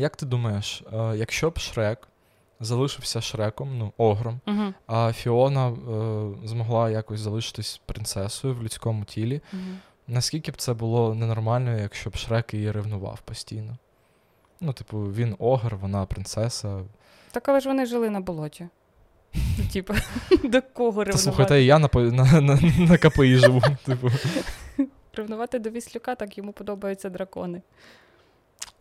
Як ти думаєш, е, якщо б Шрек залишився Шреком, ну, огром, Угу. а Фіона е, змогла якось залишитись принцесою в людському тілі, Угу. наскільки б це було ненормально, якщо б Шрек її ревнував постійно? Ну, типу, він огр, вона принцеса. Так але ж вони жили на болоті. Ну, Типа, до кого слухай, та ревнувати? і я на, на, на КПІ живу. Типу, Ревнувати до Віслюка, так йому подобаються дракони.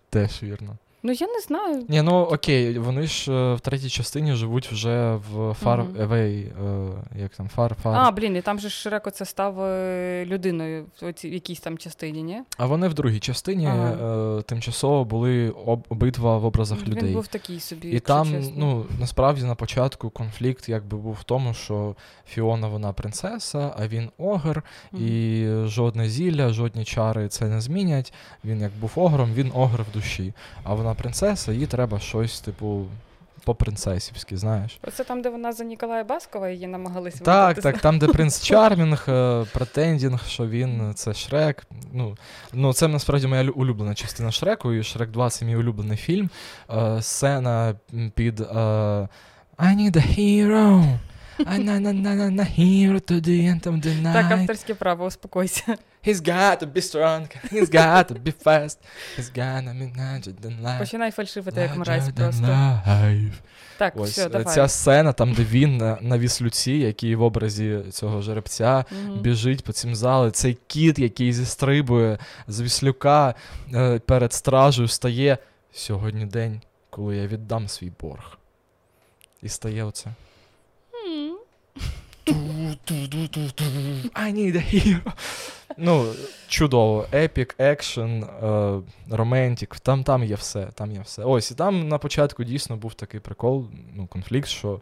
теж вірно. Ну я не знаю. Ні, ну окей, вони ж е, в третій частині живуть вже в Far. Away, е, як там, Far, Far. А, блін, і там же ж Шрек оце став е, людиною в оцій- в якійсь там частині, ні? А вони в другій частині Ага. е, тимчасово були об, обидва в образах Він людей. був такий собі. І якщо там, чесно. ну, насправді на початку конфлікт якби був в тому, що Фіона вона принцеса, а він огр, Мгм. і жодне зілля, жодні чари це не змінять. Він як був огром, він огр в душі. А вона принцеса, їй треба щось, типу, по-принцесівськи, знаєш. Оце там, де вона за Ніколая Баскова її намагалися Так, видати, так, там, де принц Чармінг, е, pretending, що він е, це Шрек. Ну, ну, це насправді моя улюблена частина Шреку, і Шрек 2 це мій улюблений фільм. Е, Сцена під е, I need a hero. I na na na na hero to the end of the night. Так, авторське право, успокойся. He's got to be strong, he's got to be fast, he's gonna be larger than life. Починай фальшивити, як мразь просто. life. Так, Ось все, давай. ця сцена, там, де він на, на віслюці, який в образі цього жеребця Мгм. біжить по цим залам. Цей кіт, який зістрибує з віслюка е, перед стражею, стає сьогодні день, коли я віддам свій борг. І стає оце. I need a hero. Ну, чудово. Епік, екшен, е, романтик. Там, там є все. Там є все. Ось, і там на початку дійсно був такий прикол, ну, конфлікт, що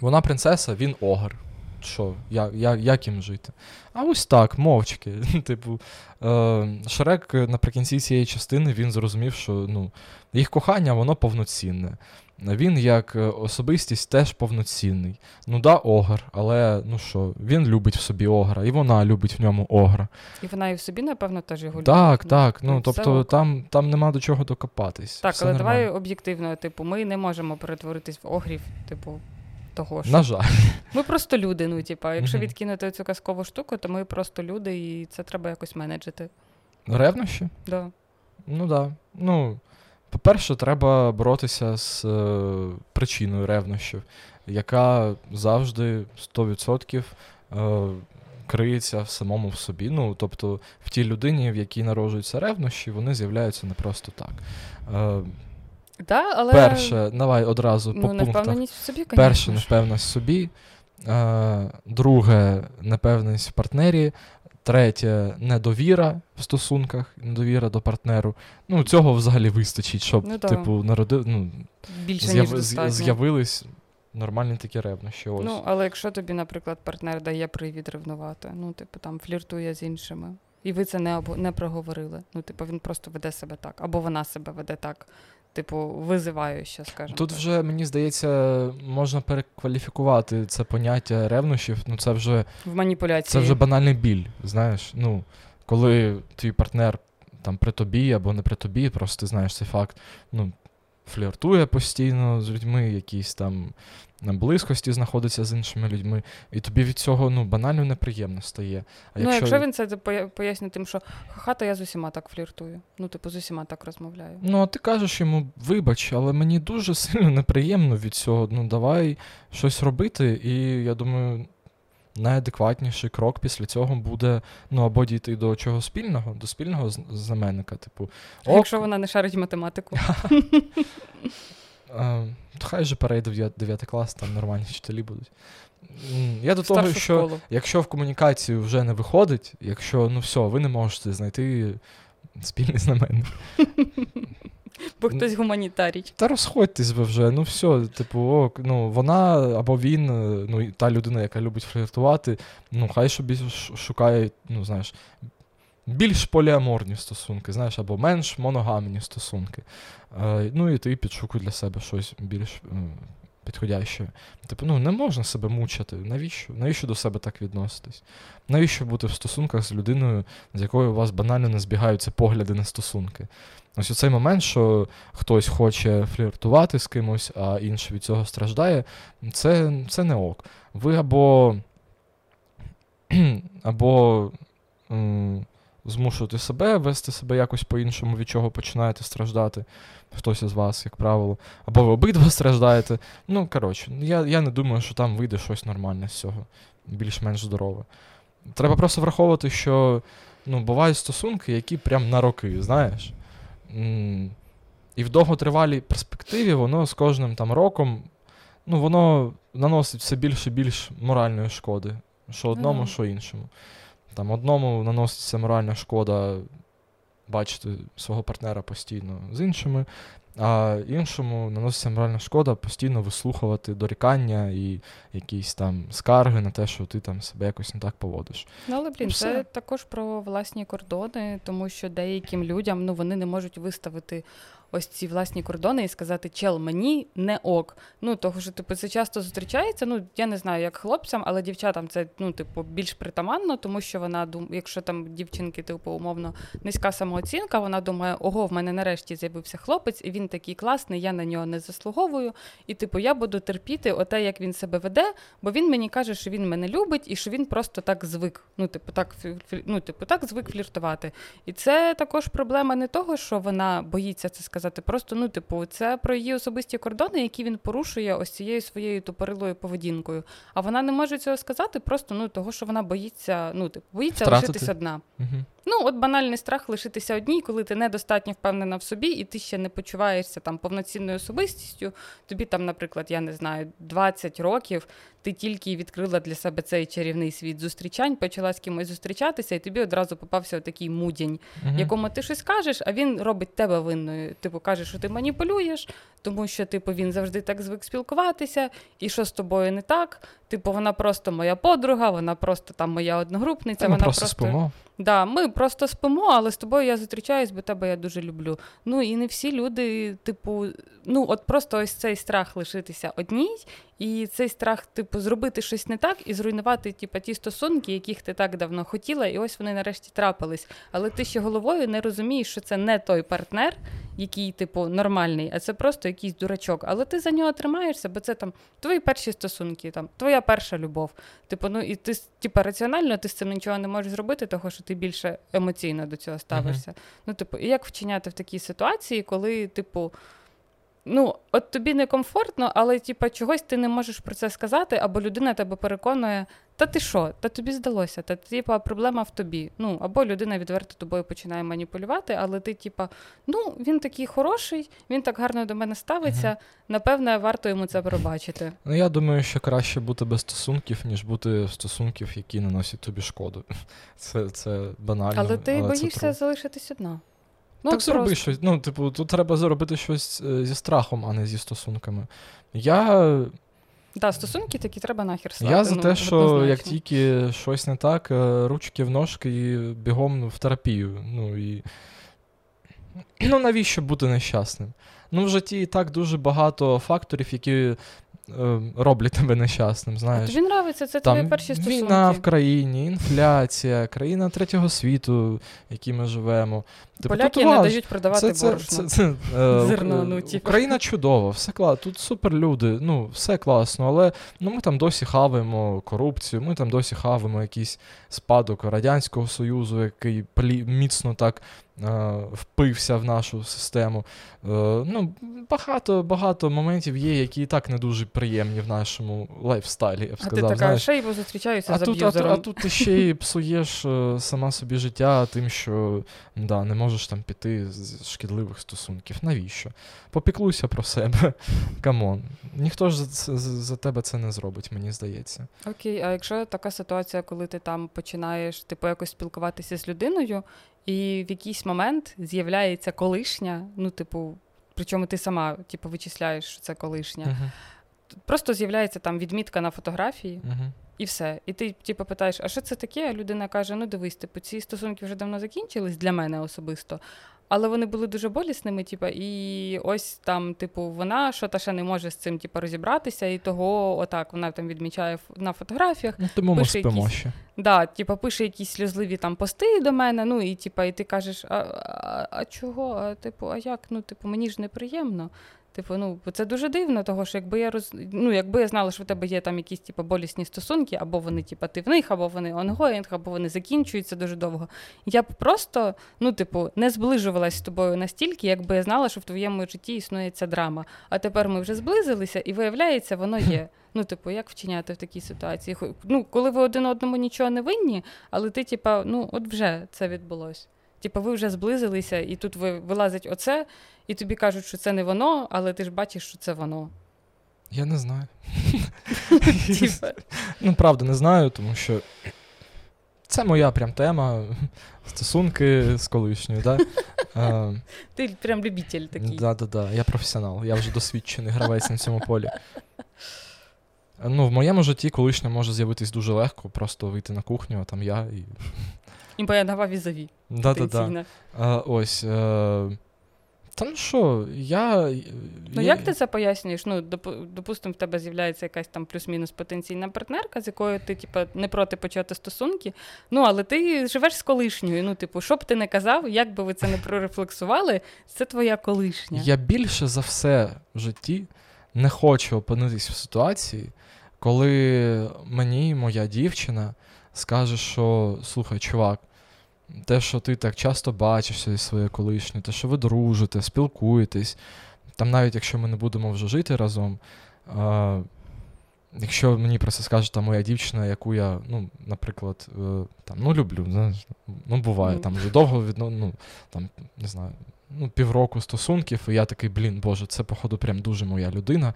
вона принцеса, він огр. Що, як, як, як їм жити? А ось так, мовчки. Типу, е, Шрек наприкінці цієї частини він зрозумів, що ну, їх кохання воно повноцінне. Він як е, особистість теж повноцінний. Ну да, огр, але ну що, він любить в собі огра, і вона любить в ньому огра. І вона і в собі, напевно, теж його любить. так. Ну все тобто ок. там, там нема до чого докопатись. Так, все але нормально. давай об'єктивно, типу, ми не можемо перетворитись в огрів, типу, того ж. На жаль. Ми просто люди, ну, типа, якщо Мгм. відкинути цю казкову штуку, то ми просто люди, і це треба якось менеджити. Ревнощі? Да. Ну так. Да. Ну, по-перше, треба боротися з е, причиною ревнощів, яка завжди 100% е, криється в самому в собі. Ну, тобто, в тій людині, в якій народжуються ревнощі, вони з'являються не просто так. Е, Да, але... Перше, давай одразу по ну, пунктах. невпевненість в собі, Перше, невпевненість в собі. Е, друге, непевненість в партнері. Третє недовіра в стосунках, недовіра до партнеру. Ну, цього взагалі вистачить, щоб, Ну, типу, народи... ну, з'яв... з'явились нормальні такі ревнощі. Ось. Ну, але якщо тобі, наприклад, партнер дає привід ревнувати, ну, типу, там фліртує з іншими, і ви це не, обо- не проговорили. Ну, типу, він просто веде себе так, або вона себе веде так, типу, визивающе, скажімо. Тут так. вже, мені здається, можна перекваліфікувати це поняття ревнощів. Ну, це вже в маніпуляції. Це вже банальний біль, знаєш. Ну, коли твій партнер там при тобі або не при тобі, просто ти знаєш цей факт, ну, фліртує постійно з людьми, якісь там на близькості знаходиться з іншими людьми, і тобі від цього ну, банально неприємно стає. А Ну, якщо він це пояснює тим, що ха-ха, я з усіма так фліртую. Ну, типу, з усіма так розмовляю. Ну, а ти кажеш йому, вибач, але мені дуже сильно неприємно від цього. Ну, давай щось робити. І я думаю, найадекватніший крок після цього буде ну, або дійти до чого спільного, до спільного знаменника. Типу, ок, якщо вона не шарить математику. то хай же перейде в 9 клас, там нормальні вчителі будуть. Я до того, що якщо в комунікацію вже не виходить, якщо ну все, ви не можете знайти спільний знаменник. Бо хтось гуманітарій. Та розходьтесь ви вже, ну все, типу, ок, ну вона або він, е, ну та людина, яка любить фліртувати, ну хай собі шукає, ну знаєш, більш поліаморні стосунки, знаєш, або менш моногамні стосунки. Е, ну і ти підшукуй для себе щось більш е, підходящою. Типу, ну не можна себе мучити. Навіщо? Навіщо до себе так відноситись? Навіщо бути в стосунках з людиною, з якою у вас банально не збігаються погляди на стосунки? Ось у цей момент, що хтось хоче фліртувати з кимось, а інший від цього страждає, це це не ок. Ви або або м, змушуєте себе вести себе якось по-іншому, від чого починаєте страждати, хтось із вас, як правило, або ви обидва страждаєте. Ну, коротше, я я не думаю, що там вийде щось нормальне з цього, більш-менш здорове. Треба просто враховувати, що ну, бувають стосунки, які прям на роки, знаєш. І в довготривалій перспективі воно з кожним там роком ну, воно наносить все більше і більш моральної шкоди. Що одному, що іншому. Там Одному наноситься моральна шкода бачити свого партнера постійно з іншими, а іншому наноситься моральна шкода постійно вислухувати дорікання і якісь там скарги на те, що ти там себе якось не так поводиш. Ну, але блін, Все. це також про власні кордони, тому що деяким людям ну вони не можуть виставити ось ці власні кордони і сказати, чел, мені не ок. Ну, того що, типу, це часто зустрічається. Ну, я не знаю, як хлопцям, але дівчатам це ну, типу, більш притаманно, тому що вона думає, якщо там дівчинки, типу, умовно, низька самооцінка, вона думає, ого, в мене нарешті з'явився хлопець, і він такий класний, я на нього не заслуговую. І, типу, я буду терпіти оте, як він себе веде, бо він мені каже, що він мене любить і що він просто так звик. Ну, типу, так ну, типу, так звик фліртувати. І це також проблема не того, що вона боїться це сказати сказати. Просто ну, типу, це про її особисті кордони, які він порушує ось цією своєю тупорилою поведінкою. А вона не може цього сказати, просто ну того, що вона боїться, ну типу, боїться Втратити. лишитися одна. Угу. Ну, от банальний страх лишитися одній, коли ти недостатньо впевнена в собі, і ти ще не почуваєшся там повноцінною особистістю. Тобі там, наприклад, я не знаю, 20 років, ти тільки відкрила для себе цей чарівний світ зустрічань, почала з кимось зустрічатися, і тобі одразу попався такий мудінь, угу. якому ти щось кажеш, а він робить тебе винною. Типу каже, що ти маніпулюєш, тому що типу він завжди так звик спілкуватися, і що з тобою не так. Типу, вона просто моя подруга, вона просто там моя одногрупниця. Вона просто, просто спимо. Да, Ми просто спимо, але з тобою я зустрічаюсь, бо тебе я дуже люблю. Ну і не всі люди, типу, ну от просто ось цей страх лишитися одній, і цей страх, типу, зробити щось не так і зруйнувати типу, ті стосунки, яких ти так давно хотіла, і ось вони нарешті трапились. Але ти ще головою не розумієш, що це не той партнер, який, типу, нормальний, а це просто якийсь дурачок. Але ти за нього тримаєшся, бо це там твої перші стосунки, там твоя перша любов. Типу, ну і ти типу, раціонально ти з цим нічого не можеш зробити, тому що ти більше емоційно до цього ставишся. Uh-huh. Ну, типу, і як вчиняти в такій ситуації, коли, типу. Ну, от тобі некомфортно, але типа чогось ти не можеш про це сказати, або людина тебе переконує, та ти що, та тобі здалося, та типа проблема в тобі. Ну, або людина відверто тобою починає маніпулювати, але ти, типа, ну він такий хороший, він так гарно до мене ставиться. Угу. Напевне, варто йому це пробачити. Ну я думаю, що краще бути без стосунків, ніж бути в стосунків, які наносять тобі шкоду. Це це банально. Але ти але боїшся залишитись одна. Ну, Так зроби просто... щось. Ну, типу, тут треба зробити щось е, зі страхом, а не зі стосунками. Я. Да, стосунки такі треба нахер слати. Я за ну, те, що як тільки щось не так, е, ручки в ножки і бігом в терапію. Ну і. Ну, навіщо бути нещасним? Ну, в житті і так дуже багато факторів, які Е, роблять тебе нещасним. знаєш. А тобі нравиться, це Там твої перші стосунки. Війна в країні, інфляція, країна третього світу, в якій ми живемо. Поляки не дають продавати це, борошно. Це, це, е, Зерно, ну, типу. Україна чудова, все класно. Тут супер люди, ну, все класно, але ну, ми там досі хаваємо корупцію, ми там досі хаваємо якийсь спадок Радянського Союзу, який міцно так Е, впився в нашу систему. Е, ну, Багато багато моментів є, які і так не дуже приємні в нашому лайфстайлі. я б сказав. А ти така, ще й зустрічаюся з тут, а, а тут ти ще й псуєш сама собі життя тим, що да, не можеш там піти з шкідливих стосунків. Навіщо? Попіклуйся про себе. Come on. Ніхто ж за, за тебе це не зробить, мені здається. Окей, а якщо така ситуація, коли ти там починаєш типу якось спілкуватися з людиною, і в якийсь момент з'являється колишня, ну, типу, причому ти сама типу, вичисляєш, що це колишня. Uh-huh. Просто з'являється там відмітка на фотографії, uh-huh. І все. І ти типу, питаєш, а що це таке? А людина каже: ну дивись, типу, ці стосунки вже давно закінчились для мене особисто. але вони були дуже болісними, типу, і ось там, типу, вона що та ще не може з цим типу, розібратися, і того, отак, вона там відмічає на фотографіях. Ну, тому ми спимо якісь, ще. Да, типу, пише якісь сльозливі там пости до мене, ну і типу, і ти кажеш, а, а, а чого? А типу, а як? Ну, типу, мені ж неприємно. Типу, ну це дуже дивно, того що якби я роз... ну, якби я знала, що в тебе є там якісь типу, болісні стосунки, або вони, типу, ти в них, або вони онгоїнг, або вони закінчуються дуже довго. Я б просто, ну, типу, не зближувалась з тобою настільки, якби я знала, що в твоєму житті існує ця драма. А тепер ми вже зблизилися, і виявляється, воно є. Ну, типу, як вчиняти в такій ситуації? Ну, коли ви один одному нічого не винні, але ти, типу, ну, от вже це відбулось. Типу, ви вже зблизилися, і тут ви вилазить оце, і тобі кажуть, що це не воно, але ти ж бачиш, що це воно. Я не знаю. Ну, правда, не знаю, тому що це моя прям тема. Стосунки з колишньою, да? Ти прям любитель такий. Да, да, да. Я професіонал, я вже досвідчений гравець на цьому полі. Ну, В моєму житті колишня може з'явитись дуже легко, просто вийти на кухню, а там я і. І моя нова візові. Да-да-да. Ось. Е... Та ну що, я. Ну, як ти це пояснюєш? Ну, допустимо, в тебе з'являється якась там плюс-мінус потенційна партнерка, з якою ти, типу, не проти почати стосунки. Ну, але ти живеш з колишньою. Ну, типу, що б ти не казав, як би ви це не прорефлексували, це твоя колишня. Я більше за все в житті не хочу опинитись в ситуації, коли мені моя дівчина скаже, що слухай, чувак те, що ти так часто бачишся зі своєю колишньою, те, що ви дружите, спілкуєтесь. Там навіть якщо ми не будемо вже жити разом, а, якщо мені про це скаже там моя дівчина, яку я, ну, наприклад, е, там, ну, люблю, знаєш, ну, буває, там вже довго відно, ну, там, не знаю, ну, півроку стосунків, і я такий, блін, Боже, це, походу, прям дуже моя людина.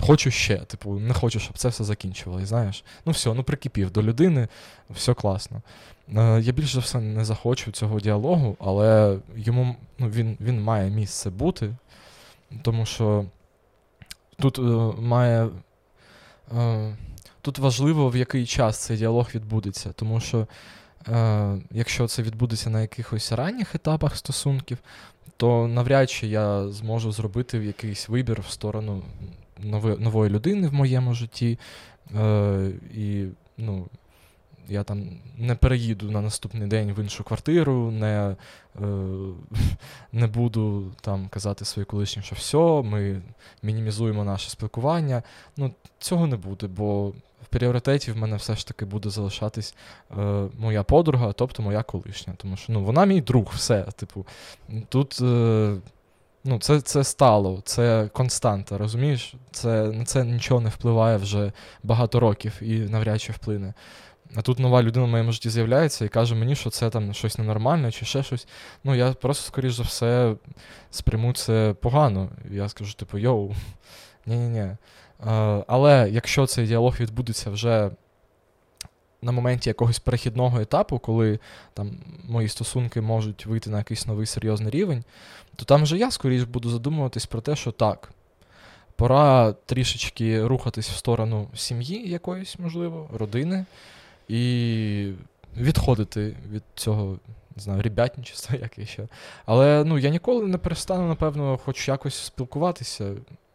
Хочу ще, типу, не хочу, щоб це все закінчувалося, знаєш. Ну, все, ну прикипів до людини, все класно. Е, я більше за все не захочу цього діалогу, але йому ну, він він має місце бути, тому що тут е, має. Е, Тут важливо, в який час цей діалог відбудеться, тому що е, якщо це відбудеться на якихось ранніх етапах стосунків, то навряд чи я зможу зробити якийсь вибір в сторону нови, нової людини в моєму житті. Е, І ну, я там не переїду на наступний день в іншу квартиру, не е, не буду там казати своїй колишній, що все, ми мінімізуємо наше спілкування. Ну, Цього не буде, бо в пріоритеті в мене все ж таки буде залишатись е, моя подруга, тобто моя колишня. Тому що ну, вона мій друг, все. Типу, Тут е, ну, це це стало, це константа, розумієш? Це, На це нічого не впливає вже багато років і навряд чи вплине. А тут нова людина в моєму житті з'являється і каже мені, що це там щось ненормальне чи ще щось. Ну, я просто, скоріш за все, сприйму це погано. Я скажу, типу, йоу, ні-ні-ні. Але якщо цей діалог відбудеться вже на моменті якогось перехідного етапу, коли там мої стосунки можуть вийти на якийсь новий серйозний рівень, то там вже я скоріш буду задумуватись про те, що так. Пора трішечки рухатись в сторону сім'ї якоїсь, можливо, родини і відходити від цього, не знаю, ребятничества, як і ще. Але ну, я ніколи не перестану, напевно, хоч якось спілкуватися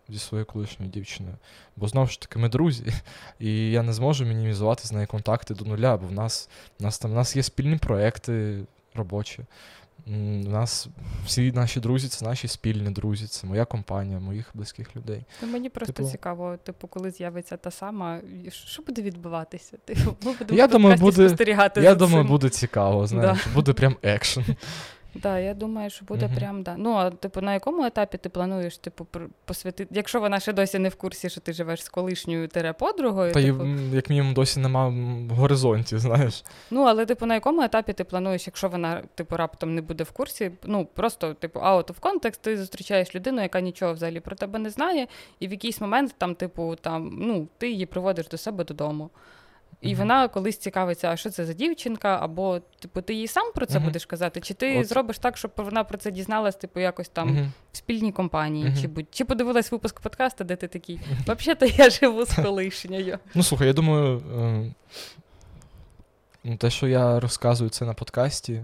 зі своєю колишньою дівчиною. Бо знову ж таки, ми друзі, і я не зможу мінімізувати з нею контакти до нуля, бо в нас, в нас, там, в нас є спільні проекти робочі. У нас всі наші друзі це наші спільні друзі, це моя компанія, моїх близьких людей. Ну, Мені просто типу... цікаво, типу, коли з'явиться та сама, що буде відбуватися? Типу, ми будемо я думаю, буде, спостерігати. Я за думаю, цим. буде цікаво, знаєш, да. буде прям екшен. Да, я думаю, що буде uh прям да. Ну, а типу, на якому етапі ти плануєш, типу, посвятити, якщо вона ще досі не в курсі, що ти живеш з колишньою подругою. Та типу... як мінімум досі нема в горизонті, знаєш. Ну, але, типу, на якому етапі ти плануєш, якщо вона, типу, раптом не буде в курсі, ну просто, типу, out of context, ти зустрічаєш людину, яка нічого взагалі про тебе не знає, і в якийсь момент там, типу, там, ну, ти її приводиш до себе додому. І mm-hmm. вона колись цікавиться, а що це за дівчинка, або типу, ти їй сам про це mm-hmm. будеш казати, чи ти От. зробиш так, щоб вона про це дізналась, типу, якось там mm-hmm. в спільній компанії, чи будь чи подивилась випуск подкасту, де ти такий. Взагалі-то я живу з колишньою. Ну слухай, я думаю, е, те, що я розказую це на подкасті,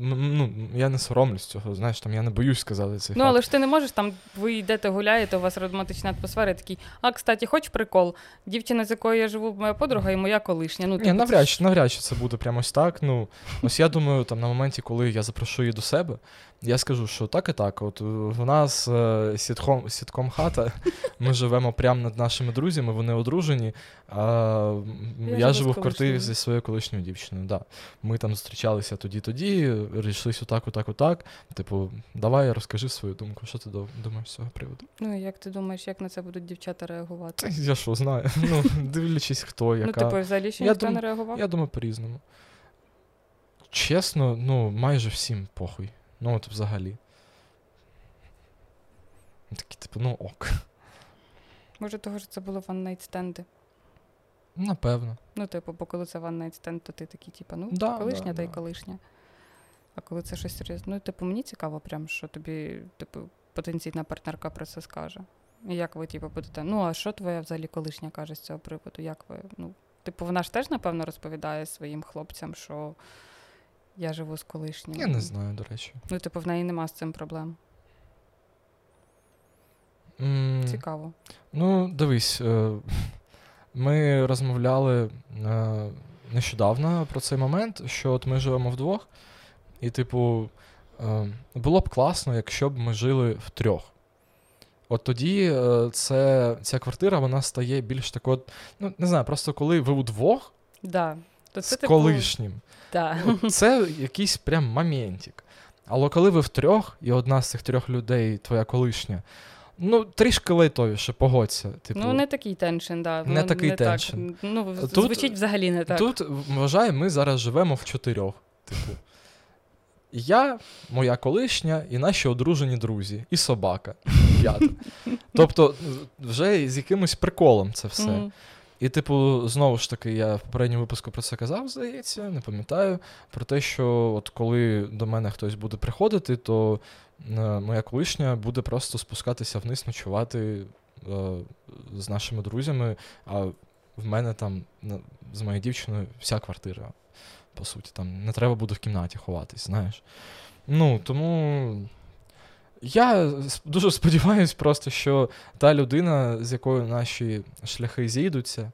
ну, я не соромлюсь цього, знаєш, там я не боюсь сказати це. Ну, але ж ти не можеш там, ви йдете гуляєте, у вас романтична атмосфера, і такий, а, кстати, хоч прикол, дівчина, з якою я живу, моя подруга і моя колишня. Ну, Ні, типу, навряд чи навряд чи це буде прямо ось так. Ну, ось я думаю, там на моменті, коли я запрошу її до себе, я скажу, що так і так. От е, в нас е, сітком, сітком хата, ми живемо прямо над нашими друзями, вони одружені. А Я, я живу в квартирі зі своєю колишньою дівчиною. Да. Ми там зустрічалися тоді-тоді, рішились отак, отак, отак. Типу, давай розкажи свою думку. Що ти думаєш з цього приводу? Ну, як ти думаєш, як на це будуть дівчата реагувати? Я що знаю. Ну, Дивлячись, хто, яка. Ну, типу, взагалі ще ніхто не реагував? Я думаю, по-різному. Чесно, ну, майже всім похуй. Ну, от взагалі. Такі, типу, ну ок. Може, того що це було one-night стенди? Напевно. Ну, типу, бо коли це one night stand, то ти такий, типу, ну, да, колишня да, та й да. колишня. А коли це щось серйозне, ну, типу, мені цікаво, прям, що тобі, типу, потенційна партнерка про це скаже. І як ви, типу, будете? Ну, а що твоя взагалі колишня каже з цього приводу? Як ви? Ну, типу, вона ж теж, напевно, розповідає своїм хлопцям, що я живу з колишнім. Я не знаю, до речі. Ну, типу, в неї нема з цим проблем. Mm. Цікаво. Ну, дивись, е, ми розмовляли е, нещодавно про цей момент, що от ми живемо вдвох, і, типу, е, було б класно, якщо б ми жили втрьох. От тоді це, ця квартира вона стає більш такою, ну, не знаю, просто коли ви удвох да. То це, з типу... колишнім. Да. Це якийсь прям моментик. Але коли ви втрьох, і одна з цих трьох людей, твоя колишня, ну, трішки лайтовіше, погодься. Типу, ну, не такий теншн, да. Не такий не теншн. Так. Ну, тут, звучить взагалі не так. Тут, вважаю, ми зараз живемо в чотирьох. Типу. Я, моя колишня, і наші одружені друзі, і собака. П'ята. Тобто, вже з якимось приколом це все. Mm-hmm. І, типу, знову ж таки, я в попередньому випуску про це казав, здається, не пам'ятаю. Про те, що от коли до мене хтось буде приходити, то е, моя колишня буде просто спускатися вниз, ночувати е, з нашими друзями. А в мене там з моєю дівчиною вся квартира, по суті. Там не треба буде в кімнаті ховатись, знаєш. Ну, тому. Я дуже сподіваюся, просто, що та людина, з якою наші шляхи зійдуться,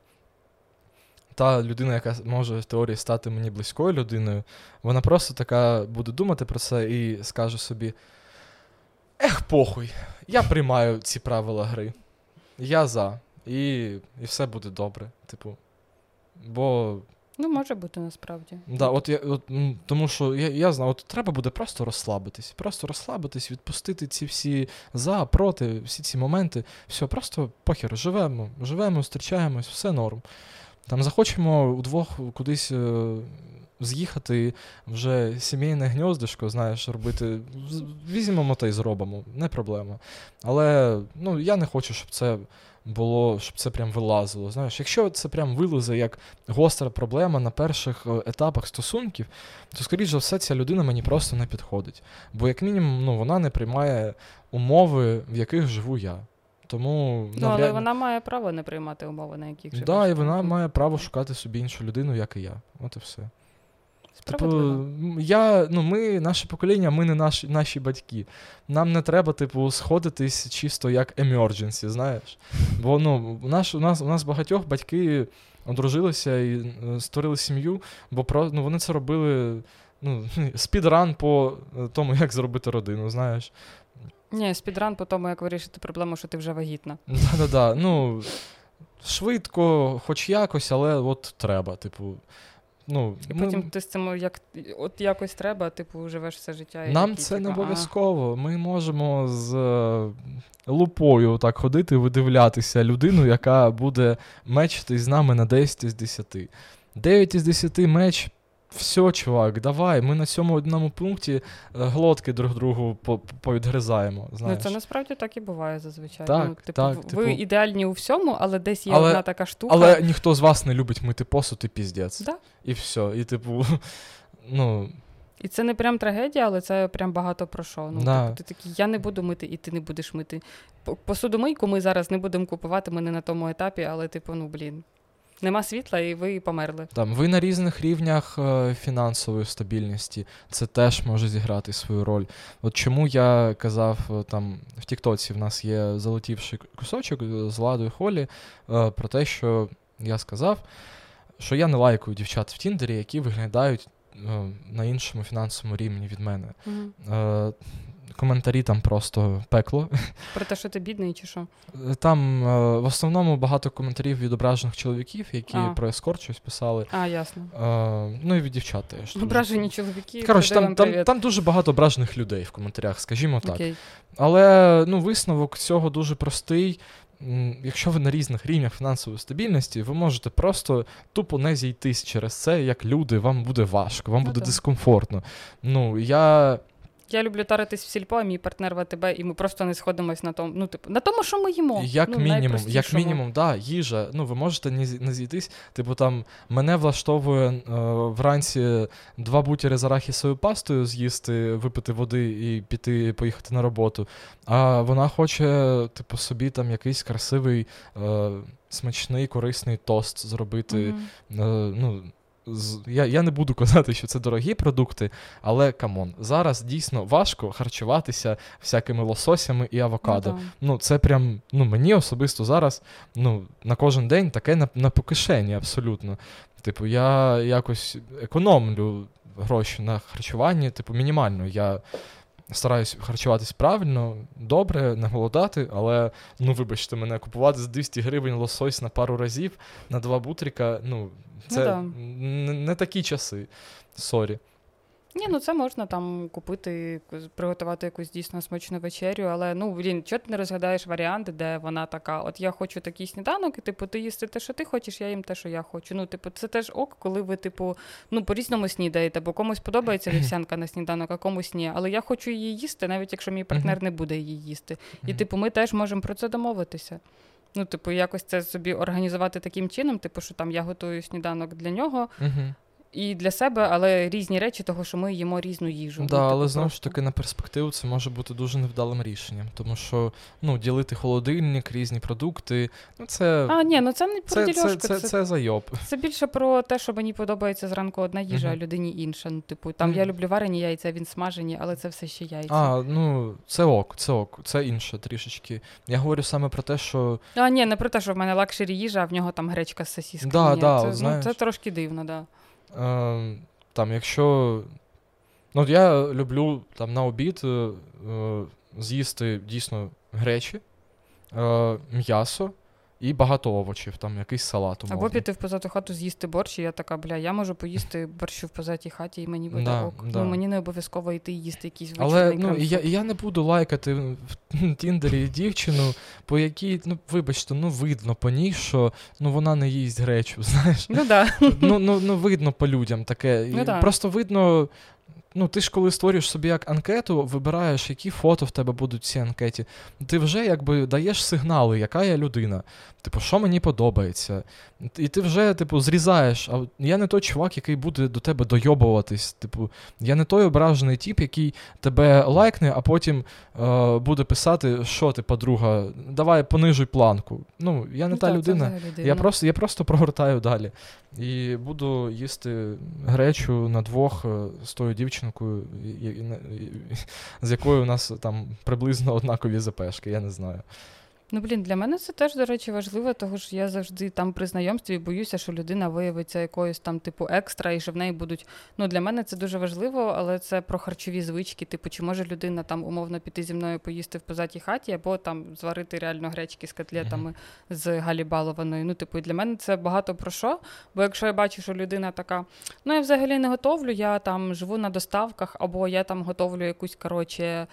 та людина, яка може в теорії стати мені близькою людиною, вона просто така буде думати про це і скаже собі: ех, похуй, я приймаю ці правила гри. Я за. І і все буде добре. Типу. Бо Ну, може бути насправді. Да, от я, от, Тому що я я знаю, от треба буде просто розслабитись. Просто розслабитись, відпустити ці всі за, проти, всі ці моменти. Все, просто похер, живемо, живемо, зустрічаємось, все норм. Там захочемо удвох кудись е, з'їхати вже сімейне гньоздишко, знаєш, робити. Візьмемо та й зробимо, не проблема. Але ну, я не хочу, щоб це було, щоб це прям вилазило. Знаєш, Якщо це прям вилізе як гостра проблема на перших е, етапах стосунків, то, скоріш за все, ця людина мені просто не підходить. Бо, як мінімум, ну, вона не приймає умови, в яких живу я. Тому Ну, навряд... але вона має право не приймати умови, на яких живеш. Так, да, і вона має право шукати собі іншу людину, як і я. От і все. Типу, я, ну, ми, наше покоління, ми не наші наші батьки. Нам не треба, типу, сходитись чисто як emergency, знаєш. Бо ну, у нас у нас, у нас багатьох батьки одружилися і е, створили сім'ю, бо про, ну, вони це робили ну, speedrun по е, тому, як зробити родину, знаєш. Ні, speedrun по тому, як вирішити проблему, що ти вже вагітна. Да-да-да. Ну, швидко, хоч якось, але от треба, типу. Ну, І потім ти з цим як от якось треба, типу, живеш все життя. І Нам такі, це типу, не обов'язково. Ми можемо з е, лупою так ходити, видивлятися людину, яка буде match итись з нами на 10 із 10. 9 із 10 match все, чувак, давай, ми на цьому одному пункті е, глотки друг другу повідгризаємо. знаєш. Ну, Це насправді так і буває зазвичай. Так, ну, типу, так, Ви типу... ідеальні у всьому, але десь є але, одна така штука. Але ніхто з вас не любить мити посуд і піздець. Да? І все. І типу, ну. І це не прям трагедія, але це прям багато про що. Ну, да. типу, ти такий, я не буду мити, і ти не будеш мити. Посудомийку ми зараз не будемо купувати, ми не на тому етапі, але, типу, ну блін. Нема світла, і ви померли. Там ви на різних рівнях е, фінансової стабільності. Це теж може зіграти свою роль. От чому я казав е, там в Тіктоці в нас є залетівший кусочок з Ладою Холі е, про те, що я сказав, що я не лайкую дівчат в Тіндері, які виглядають е, на іншому фінансовому рівні від мене. Е, коментарі там просто пекло. Про те, що ти бідний, чи що? Там е, в основному багато коментарів від ображених чоловіків, які А. про ескорт щось писали. А, ясно. Е, ну і від дівчат теж. Ображені чоловіки. Коротше, там, там, там дуже багато ображених людей в коментарях, скажімо так. Окей. Але ну, висновок цього дуже простий. Якщо ви на різних рівнях фінансової стабільності, ви можете просто тупо не зійтись через це, як люди, вам буде важко, вам Ну буде дискомфортно. Ну, я Я люблю таритись в сільпо, а мій партнер в АТБ, і ми просто не сходимось на тому. Ну, типу, на тому, що ми їмо. Як ну, мінімум, як мінімум, да, їжа. Ну, ви можете не, не зійтись. Типу там мене влаштовує е, вранці два бутіри з арахісовою пастою з'їсти, випити води і піти, поїхати на роботу. А вона хоче, типу, собі там якийсь красивий, е, смачний, корисний тост зробити. Мгм. Е, ну, я, я не буду казати, що це дорогі продукти, але come on, зараз дійсно важко харчуватися всякими лососями і авокадо. Ну, да. Ну, це прям, ну, мені особисто зараз, ну, на кожен день таке на, на по кишені абсолютно. Типу, я якось економлю гроші на харчуванні, типу, мінімально. Я стараюсь харчуватись правильно, добре, не голодати, але, ну, вибачте, мене купувати за 200 гривень лосось на пару разів на два бутріка, ну, це да. не, не такі часи. Sorry. Ні, ну це можна там купити, приготувати якусь дійсно смачну вечерю, але ну блін, чого ти не розглядаєш варіанти, де вона така: от я хочу такий сніданок, і типу, ти їсти те, що ти хочеш, я їм те, що я хочу. Ну, типу, це теж ок, коли ви, типу, ну по-різному снідаєте, бо комусь подобається вівсянка на сніданок, а комусь ні. Але я хочу її їсти, навіть якщо мій партнер не буде її їсти. І типу, ми теж можемо про це домовитися. Ну, типу, якось це собі організувати таким чином, типу, що там я готую сніданок для нього, Угу. І для себе, але різні речі, того, що ми їмо різну їжу. Да, Ну, але типу, знову ж таки на перспективу це може бути дуже невдалим рішенням, тому що ну, ділити холодильник, різні продукти, ну це. А, ні, ну це не про це, це, це, це, це, зайоб. це більше про те, що мені подобається зранку одна їжа, а людині інша. Ну, типу, там я люблю варені яйця, він смажені, але це все ще яйця. А, ну це ок, це ок, це інше трішечки. Я говорю саме про те, що А, ні, не про те, що в мене luxury їжа, а в нього там гречка з сосісками. Да, да, це, ну, це трошки дивно, да. Е, там, якщо. Ну, я люблю там на обід е, е, з'їсти дійсно гречі, е, м'ясо і багато овочів, там якийсь салат. Умовно. Або піти в Пузату хату з'їсти борщ, і я така, бля, я можу поїсти борщу в Пузатій хаті, і мені буде Да, ок. да. Ну, мені не обов'язково йти і їсти якийсь Але ну, і я, і я не буду лайкати в Тіндері дівчину, по якій, ну, вибачте, ну видно по ній, що ну, вона не їсть гречу, знаєш. Ну да. Ну, ну, ну видно по людям таке. Ну, да. Просто видно. Ну, ти ж коли створюєш собі як анкету, вибираєш, які фото в тебе будуть в цій анкеті. Ти вже якби даєш сигнали, яка я людина. Типу, що мені подобається. І ти вже, типу, зрізаєш. А я не той чувак, який буде до тебе дойобуватись. Типу, я не той ображений тіп, який тебе лайкне, а потім е, буде писати, що ти, подруга, давай понижуй планку. Ну, я не Ну, та так, це людина. Я просто, я просто прогортаю далі. І буду їсти гречу на двох е, з тою дівчинкою, з якою у нас там приблизно однакові запешки, я не знаю. Ну, блін, для мене це теж, до речі, важливо, тому що я завжди там при знайомстві боюся, що людина виявиться якоюсь там, типу, екстра, і що в неї будуть. Ну, для мене це дуже важливо, але це про харчові звички. Типу, чи може людина там умовно піти зі мною поїсти в позатій хаті, або там зварити реально гречки з котлетами з галібалованою. Ну, типу, і для мене це багато про що. Бо якщо я бачу, що людина така, ну я взагалі не готовлю, я там живу на доставках, або я там готовлю якусь, коротше.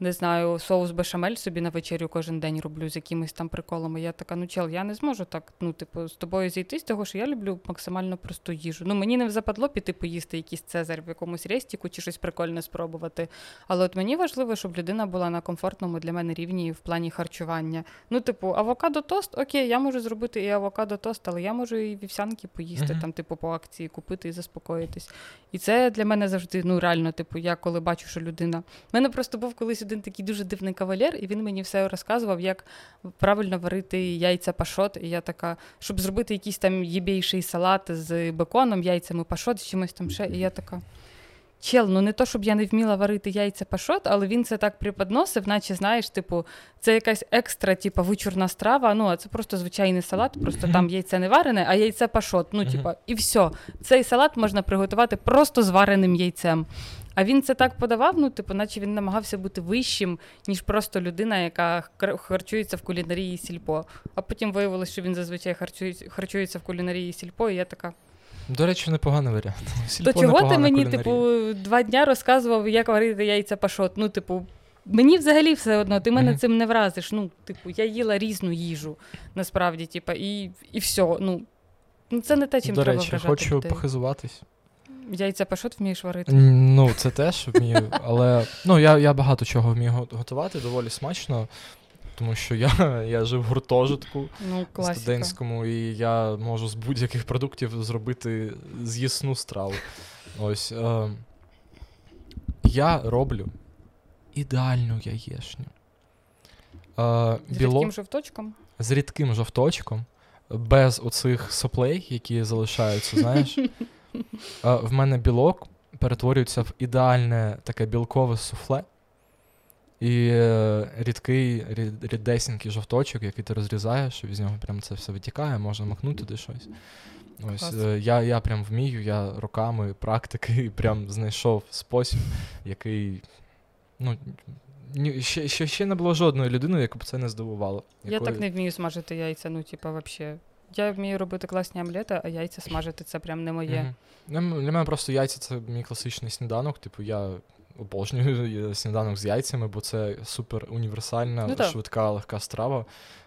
Не знаю, соус бешамель собі на вечерю кожен день роблю з якимись там приколами. Я така, ну чел, я не зможу так, ну, типу, з тобою зійтись, того що я люблю максимально просту їжу. Ну, мені не западло піти поїсти якийсь цезарь в якомусь рестіку чи щось прикольне спробувати. Але от мені важливо, щоб людина була на комфортному для мене рівні в плані харчування. Ну, типу, авокадо тост, окей, я можу зробити і авокадо тост, але я можу і вівсянки поїсти, Мгм. там, типу, по акції купити і заспокоїтись. І це для мене завжди, ну реально, типу, я коли бачу, що людина. У мене просто був колись один такий дуже дивний кавалер, і він мені все розказував, як правильно варити яйця пашот. І я така, щоб зробити якийсь там єбійший салат з беконом, яйцями пашот, з чимось там ще. І я така. Чел, ну не то, щоб я не вміла варити яйця пашот, але він це так преподносив, наче знаєш, типу, це якась екстра, типу, вичурна страва. Ну, а це просто звичайний салат, просто там яйце не варене, а яйце пашот. Ну, типу, і все. Цей салат можна приготувати просто з вареним яйцем. А він це так подавав, ну, типу, наче він намагався бути вищим, ніж просто людина, яка харчується в кулінарії сільпо. А потім виявилося, що він зазвичай харчується в кулінарії сільпо, і я така. До речі, непоганий варіант. Сільпо То чого ти мені, кулінарія. типу, два дня розказував, як варити яйця пашот? Ну, типу, мені взагалі все одно, ти мене mm-hmm. цим не вразиш. Ну, типу, я їла різну їжу, насправді, типу, і і все. Ну, ну це не те, чим До треба речі, вражати. хочу людей. похизуватись. Яйця пашот вмієш варити? Ну, це теж вмію, але ну, я я багато чого вмію готувати, доволі смачно. Тому що я я жив в гуртожитку ну, студентському, і я можу з будь-яких продуктів зробити з'їсну страву. Ось е, я роблю ідеальну яєшню. Е, з біло... рідким жовточком? З рідким жовточком, без оцих соплей, які залишаються, знаєш. В мене білок перетворюється в ідеальне таке білкове суфле. І е, рідкий, рідесенький жовточок, який ти розрізаєш, і з нього прям це все витікає, можна макнути туди щось. Ось е, я я прям вмію, я роками практики прям знайшов спосіб, який. ну, Ще ще, ще не було жодної людини, яку б це не здивувало. Якої... Я так не вмію смажити яйця, ну, типа, взагалі. Я вмію робити класні омлети, а яйця смажити це прям не моє. Mm-hmm. Для мене просто яйця це мій класичний сніданок. Типу, я обожнюю сніданок з яйцями, бо це супер універсальна, ну, швидка, легка страва,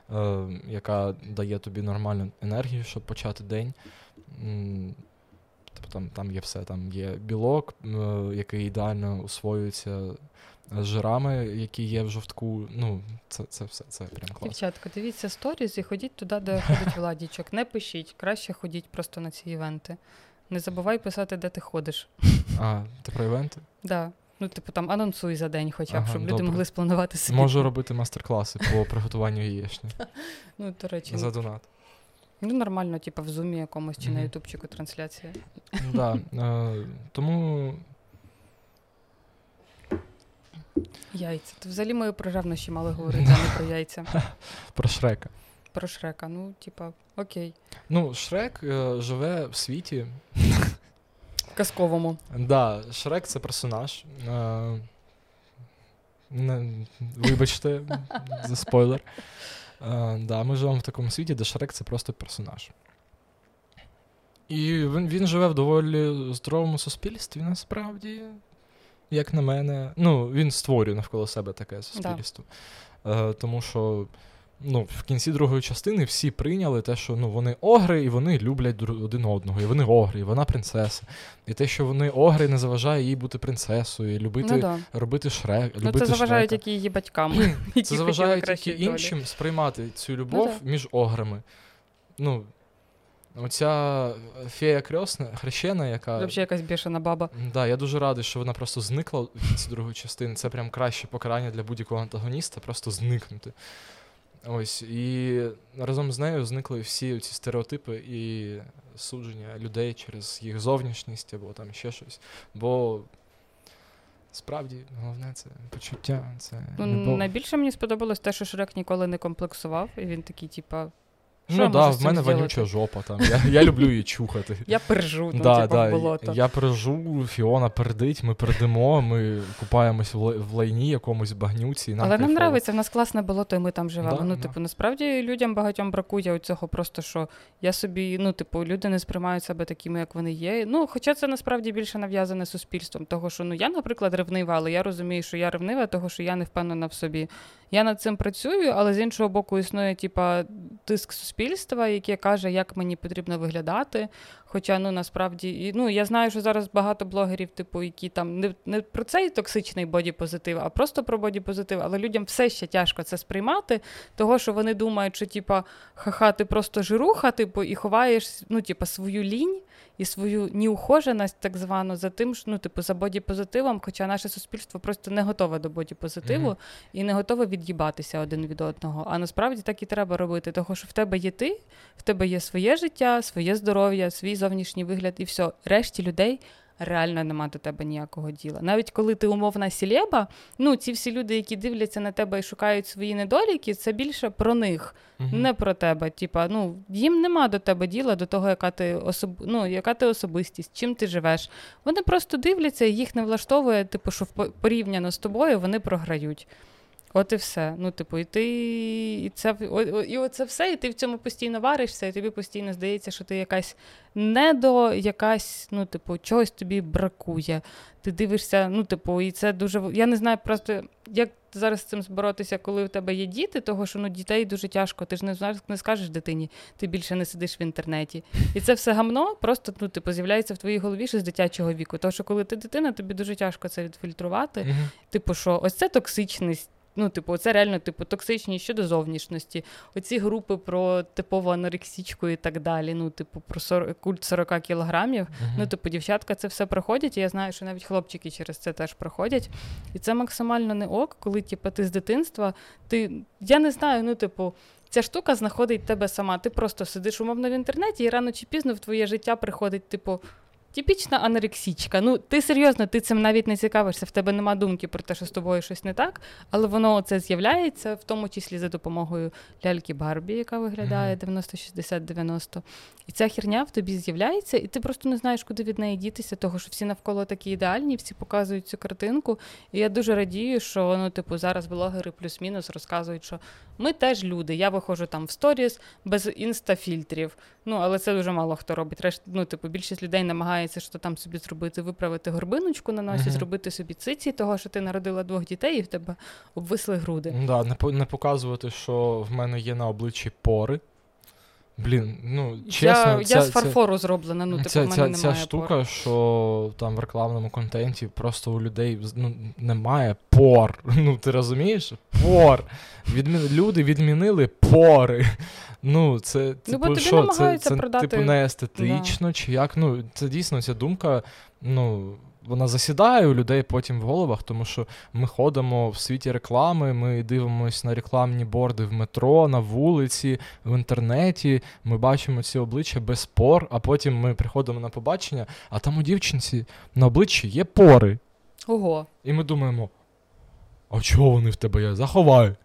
е, яка дає тобі нормальну енергію, щоб почати день. Тобто там там є все. Там є білок, е, який ідеально усвоюється з жирами, які є в жовтку. Ну, це це все це прям класно. Дівчатка, дивіться сторіз і ходіть туди, де ходить владічок. Не пишіть, краще ходіть просто на ці івенти. Не забувай писати, де ти ходиш. А, ти про івенти? Так. Да. Ну, типу, там анонсуй за день, хоча б, ага, щоб добре. люди могли спланувати собі. Можу робити мастер-класи по приготуванню яєчні. Ну, до речі. За донат. Ну, нормально, типу, в зумі якомусь чи на ютубчику трансляція. Так. Е, тому. Яйця. То взагалі ми про ревнощі мали говорити, а не про яйця. Про Шрека. Про Шрека, ну, типа, окей. Ну, Шрек е, живе в світі. Казковому. Да, Шрек це персонаж. Е, не, Вибачте, за спойлер. Е, да, Ми живемо в такому світі, де Шрек це просто персонаж. І він він живе в доволі здоровому суспільстві, насправді, як на мене. Ну, він створює навколо себе таке суспільство. Да. Е, Тому що ну, в кінці другої частини всі прийняли те, що ну, вони огри, і вони люблять один одного, і вони огри, і вона принцеса. І те, що вони огри, не заважає їй бути принцесою, і любити ну, да. робити шрек. Ну, Це заважає тільки її батькам. Це заважає тільки іншим сприймати цю любов ну, між ограми. Ну, Оця фея крьосна, хрещена, яка. Взагалі якась бішена баба. Да, я дуже радий, що вона просто зникла в кінці другої частини. Це прям краще покарання для будь-якого антагоніста, просто зникнути. Ось, і разом з нею зникли всі ці стереотипи і судження людей через їх зовнішність або там ще щось. Бо справді головне це почуття. це ну, Найбільше мені сподобалось те, що Шрек ніколи не комплексував, і він такий, типа, що ну так, в мене вонюча жопа там. Я я люблю її чухати. Я пержу, там, да, типу, да, в болото. Я пержу, Фіона пердить, ми пердимо, ми купаємось в лайні, якомусь багнюці. Нам Але нам подобається, в нас класне болото, і ми там живемо. Да, ну, типу, насправді людям багатьом бракує цього просто, що я собі, ну, типу, люди не сприймають себе такими, як вони є. Ну, хоча це насправді більше нав'язане суспільством, того, що ну я, наприклад, ревнива, але я розумію, що я ревнива, того що я не впевнена в собі. Я над цим працюю, але з іншого боку, існує, типа, тиск суспільства, яке каже, як мені потрібно виглядати. Хоча ну насправді і ну я знаю, що зараз багато блогерів, типу, які там не не про цей токсичний бодіпозитив, а просто про бодіпозитив. Але людям все ще тяжко це сприймати, того що вони думають, що типа ха-ха, ти просто жируха, типу, і ховаєш ну, типа, свою лінь. І свою неухоженість, так звану, за тим, ну, типу, за бодіпозитивом, хоча наше суспільство просто не готове до бодіпозитиву mm-hmm. і не готове від'їбатися один від одного. А насправді так і треба робити, тому що в тебе є ти, в тебе є своє життя, своє здоров'я, свій зовнішній вигляд, і все. Решті людей реально нема до тебе ніякого діла. Навіть коли ти умовна сілеба, ну ці всі люди, які дивляться на тебе і шукають свої недоліки, це більше про них, угу. не про тебе. Типа, ну їм нема до тебе діла, до того, яка ти особ... ну, яка ти особистість, чим ти живеш. Вони просто дивляться, і їх не влаштовує, типу, що порівняно з тобою вони програють. От і все. Ну, типу, і ти і це і оце все, і ти в цьому постійно варишся, і тобі постійно здається, що ти якась недо, якась, ну, типу, чогось тобі бракує. Ти дивишся, ну, типу, і це дуже. Я не знаю просто, як зараз з цим зборотися, коли у тебе є діти, того що ну, дітей дуже тяжко. Ти ж не не скажеш дитині, ти більше не сидиш в інтернеті. І це все гамно просто ну, типу, з'являється в твоїй голові ще з дитячого віку. Тому що коли ти дитина, тобі дуже тяжко це відфільтрувати. Типу, що ось це токсичність. Ну, типу, це реально типу токсичні щодо зовнішності. Оці групи про типову анорексічку і так далі. Ну, типу, про 40, культ 40 кілограмів. Uh-huh. Ну, типу, дівчатка це все проходять. і Я знаю, що навіть хлопчики через це теж проходять. І це максимально не ок, коли типу, ти з дитинства, ти я не знаю, ну, типу. Ця штука знаходить тебе сама. Ти просто сидиш умовно в інтернеті, і рано чи пізно в твоє життя приходить, типу, Типічна анорексічка. Ну, ти серйозно, ти цим навіть не цікавишся, в тебе нема думки про те, що з тобою щось не так, але воно це з'являється, в тому числі за допомогою ляльки Барбі, яка виглядає 90-60-90. І ця херня в тобі з'являється, і ти просто не знаєш, куди від неї дітися, того що всі навколо такі ідеальні, всі показують цю картинку. І я дуже радію, що ну, типу, зараз блогери плюс-мінус розказують, що ми теж люди. Я виходжу там в сторіс без інстафільтрів. Ну, але це дуже мало хто робить. Решт, ну, типу, більшість людей намагається що там собі зробити, виправити горбиночку на носі, uh-huh. зробити собі циці, того, що ти народила двох дітей і в тебе обвисли груди. Да, не не показувати, що в мене є на обличчі пори. Блін, ну чесно, я, ця, я з фарфору ця, зроблена. Ну типу, ця, в мене ця, ця штука, пор. що там в рекламному контенті просто у людей ну, немає пор. Ну ти розумієш? Пор. Відмі... Люди відмінили пори. Ну, це типу, ну, що? Це, це продати... типу не естетично, да. чи як. Ну, це дійсно ця думка. Ну, вона засідає у людей потім в головах, тому що ми ходимо в світі реклами, ми дивимося на рекламні борди в метро, на вулиці, в інтернеті. Ми бачимо ці обличчя без пор, а потім ми приходимо на побачення, а там у дівчинці на обличчі є пори. Ого. І ми думаємо: а чого вони в тебе є? Заховай.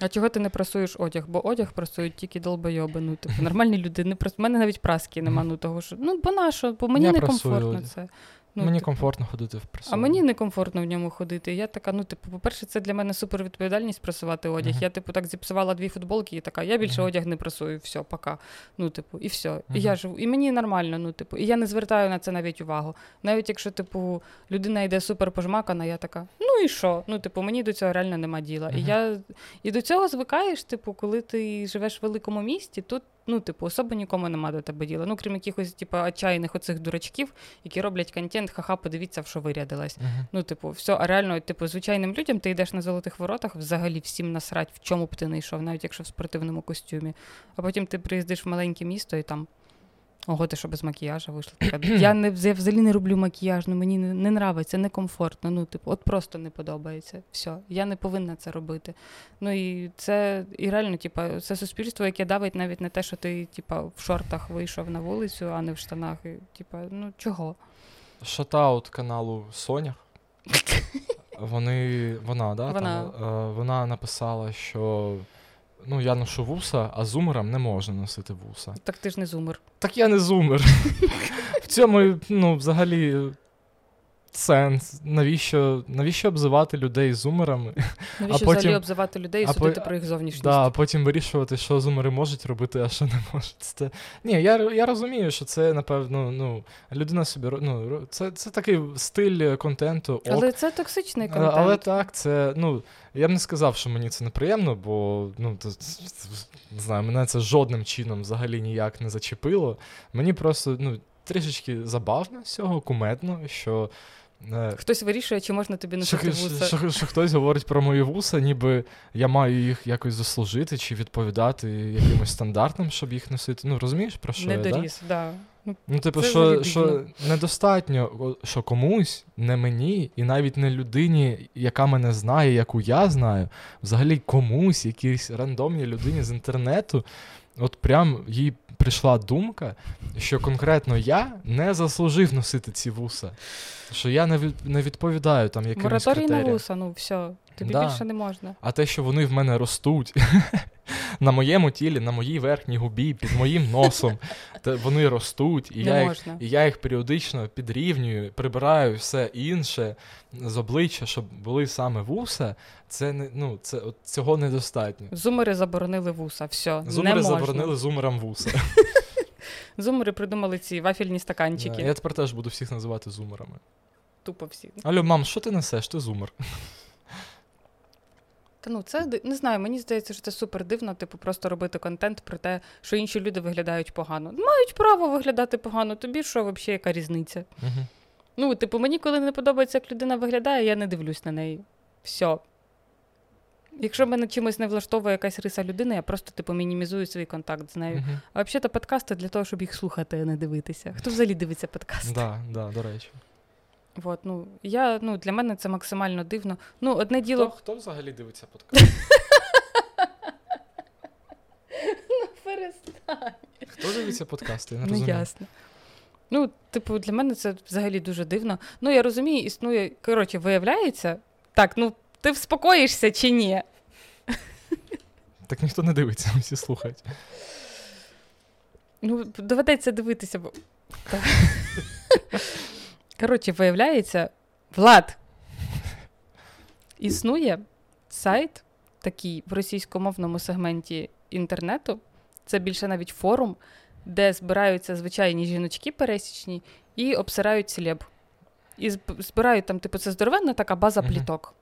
А чого ти не прасуєш одяг? Бо одяг прасують тільки долбойоби. Ну, типу, нормальні люди не. У мене навіть праски нема, ну того що. Ну, бо нащо. Бо мені некомфортно це. Ну, Мені типу, комфортно ходити в пресові. А мені некомфортно в ньому ходити. Я така, ну, типу, по-перше, це для мене супервідповідальність прасувати одяг. Uh-huh. Я, типу, так зіпсувала дві футболки і така, я більше uh-huh. одяг не прасую, все, пока. Ну, типу, і все. Uh-huh. І я живу. І мені нормально, ну, типу, і я не звертаю на це навіть увагу. Навіть якщо, типу, людина йде супер пожмакана, я така, ну і що? Ну, типу, мені до цього реально нема діла. І я і до цього звикаєш, типу, коли ти живеш в великому місті, тут ну, типу, особо нікому нема до тебе діла. Ну, крім якихось, типу, отчаяних оцих дурачків, які роблять контент, ха-ха, подивіться, в що вирядилась. Uh-huh. Ну, типу, все, а реально, типу, звичайним людям ти йдеш на золотих воротах, взагалі всім насрать, в чому б ти не йшов, навіть якщо в спортивному костюмі. А потім ти приїздиш в маленьке місто і там. Ого, ти що без макіяжа вийшла? Така. Я не я взагалі не роблю макіяж, ну мені не, не нравиться, некомфортно. Ну, типу, от просто не подобається. Все, я не повинна це робити. Ну і це і реально, типу, це суспільство, яке давить навіть не те, що ти, типу, в шортах вийшов на вулицю, а не в штанах. І, Типу, ну чого? Шатаут каналу Соня. Вони, вона, да, вона. Там, е, вона написала, що Ну, я ношу вуса, а зумерам не можна носити вуса. Так ти ж не зумер. Так я не зумер. В цьому, ну, взагалі, сенс. Навіщо навіщо обзивати людей зумерами? Навіщо а потім, взагалі обзивати людей і судити по... про їх зовнішність? Да, а потім вирішувати, що зумери можуть робити, а що не можуть. Це... Ні, я я розумію, що це, напевно, ну, людина собі. ну, Це це такий стиль контенту. Ок. Але це токсичний контент. Але так, це. ну, Я б не сказав, що мені це неприємно, бо ну, то, не знаю, мене це жодним чином взагалі ніяк не зачепило. Мені просто ну, трішечки забавно з цього, кумедно, що Хтось вирішує, чи можна тобі носити що, вуса. що, що хтось говорить про мої вуса, ніби я маю їх якось заслужити чи відповідати якимось стандартам, щоб їх носити. Ну, розумієш, про що Не я, да? доріс, да. Ну, Ну, типу, Це що, що недостатньо, що комусь, не мені, і навіть не людині, яка мене знає, яку я знаю, взагалі комусь, якійсь рандомній людині з інтернету, от прям їй прийшла думка, що конкретно я не заслужив носити ці вуса. Що я не, від, не відповідаю там якимось Мораторій на критеріям. вуса, ну все, тобі Да. більше не можна. А те, що вони в мене ростуть на моєму тілі, на моїй верхній губі, під моїм носом, вони ростуть, і, Не я їх, і я їх періодично підрівнюю, прибираю все інше з обличчя, щоб були саме вуса. Це не ну це от цього недостатньо. Зумери заборонили вуса, все, не Зумери можна. заборонили зумерам вуса. Зумери придумали ці вафельні стаканчики. Я тепер теж буду всіх називати зумерами. Тупо всі. Алло, мам, що ти несеш? Ти зумер. Та ну це не знаю, мені здається, що це супер дивно, типу, просто робити контент про те, що інші люди виглядають погано. Мають право виглядати погано, тобі що взагалі яка різниця? Угу. Ну, типу, мені коли не подобається, як людина виглядає, я не дивлюсь на неї. Все. Якщо мене чимось не влаштовує якась риса людини, я просто типу мінімізую свій контакт з нею. Угу. А взагалі подкасти для того, щоб їх слухати, а не дивитися. Хто взагалі дивиться подкасти? Да, да, до речі. Вот, ну, я, ну, для мене це максимально дивно. Ну, одне діло. Хто, хто взагалі дивиться подкаст? Перестань. Хто дивиться подкасти? Не Ну, ясно. Ну, типу, для мене це взагалі дуже дивно. Ну, я розумію, існує. Коротше, виявляється. Так, ну ти вспокоїшся чи ні? Так ніхто не дивиться, всі слухають. Ну, доведеться дивитися, бо. Коротше, виявляється, Влад. Існує сайт, такий в російськомовному сегменті інтернету. Це більше навіть форум, де збираються звичайні жіночки пересічні і обсирають селеб. І збирають там, типу, це здоровенна така база пліток.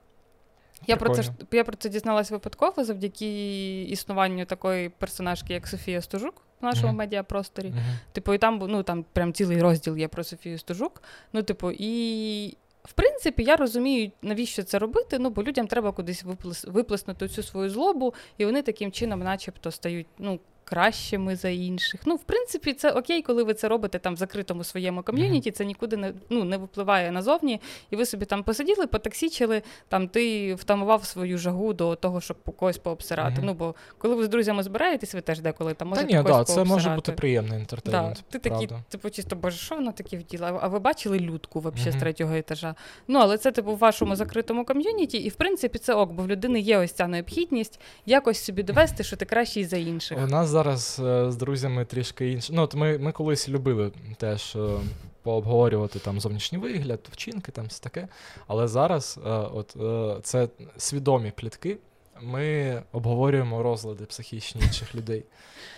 Я про, це, я про це дізналась випадково завдяки існуванню такої персонажки, як Софія Стужук в нашому Мгм. медіапросторі. Мгм. Типу, і там, ну, там прям цілий розділ є про Софію Стужук. Ну, типу, і в принципі, я розумію, навіщо це робити. Ну, бо людям треба кудись виплес, виплеснути цю свою злобу, і вони таким чином, начебто, стають ну, кращими за інших. Ну, в принципі, це окей, коли ви це робите там в закритому своєму ком'юніті, це нікуди не, ну, не випливає назовні. І ви собі там посиділи, потаксічили, там ти втамував свою жагу до того, щоб когось пообсирати. Мгм. Ну, бо коли ви з друзями збираєтесь, ви теж деколи там Та ні, да, це може бути приємний Да, ти такий, типу, чисто, боже, що воно таке вділа? А ви бачили людку вообще з третього етажа? Ну, але це, типу, в вашому закритому ком'юніті, і в принципі це ок, бо в людини є ось ця необхідність якось собі довести, що ти кращий за інших. У нас зараз е, з друзями трішки інше. Ну, от ми, ми колись любили теж е, пообговорювати там зовнішній вигляд, вчинки, там все таке. Але зараз е, от, це свідомі плітки. Ми обговорюємо розлади психічні інших людей.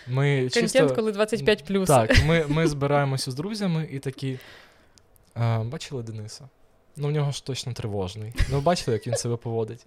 Ми Контент, чисто, коли 25 плюс. Так, ми, ми збираємося з друзями і такі. Бачили Дениса? Ну, в нього ж точно тривожний. Ну, бачили, як він себе поводить.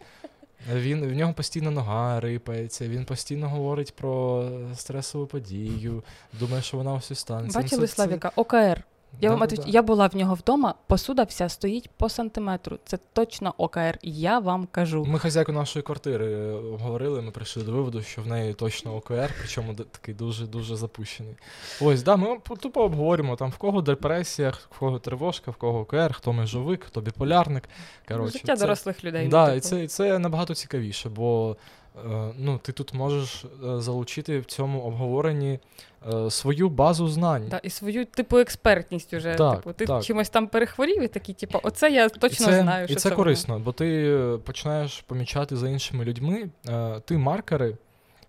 Він, в нього постійно нога рипається, він постійно говорить про стресову подію, думає, що вона ось станеться. Бачили Славіка? ОКР. Я вам Да-да-да. я була в нього вдома, посуда вся стоїть по сантиметру. Це точно ОКР. Я вам кажу. Ми хазяйку нашої квартири е, обговорили, ми прийшли до виводу, що в неї точно ОКР, причому такий дуже-дуже запущений. Ось, да, ми тупо обговорюємо там в кого депресія, в кого тривожка, в кого ОКР, хто межовик, хто біполярник. Коротше, Життя це- дорослих людей. Да, ну, і типу. це, і це набагато цікавіше, бо ну, ти тут можеш е, залучити в цьому обговоренні е, свою базу знань. Да, і свою типу експертність уже. Так, типу, ти так. чимось там перехворів і такий, типу, оце я точно і це, знаю, і що це воно. корисно, бо ти е, починаєш помічати за іншими людьми е, ти маркери,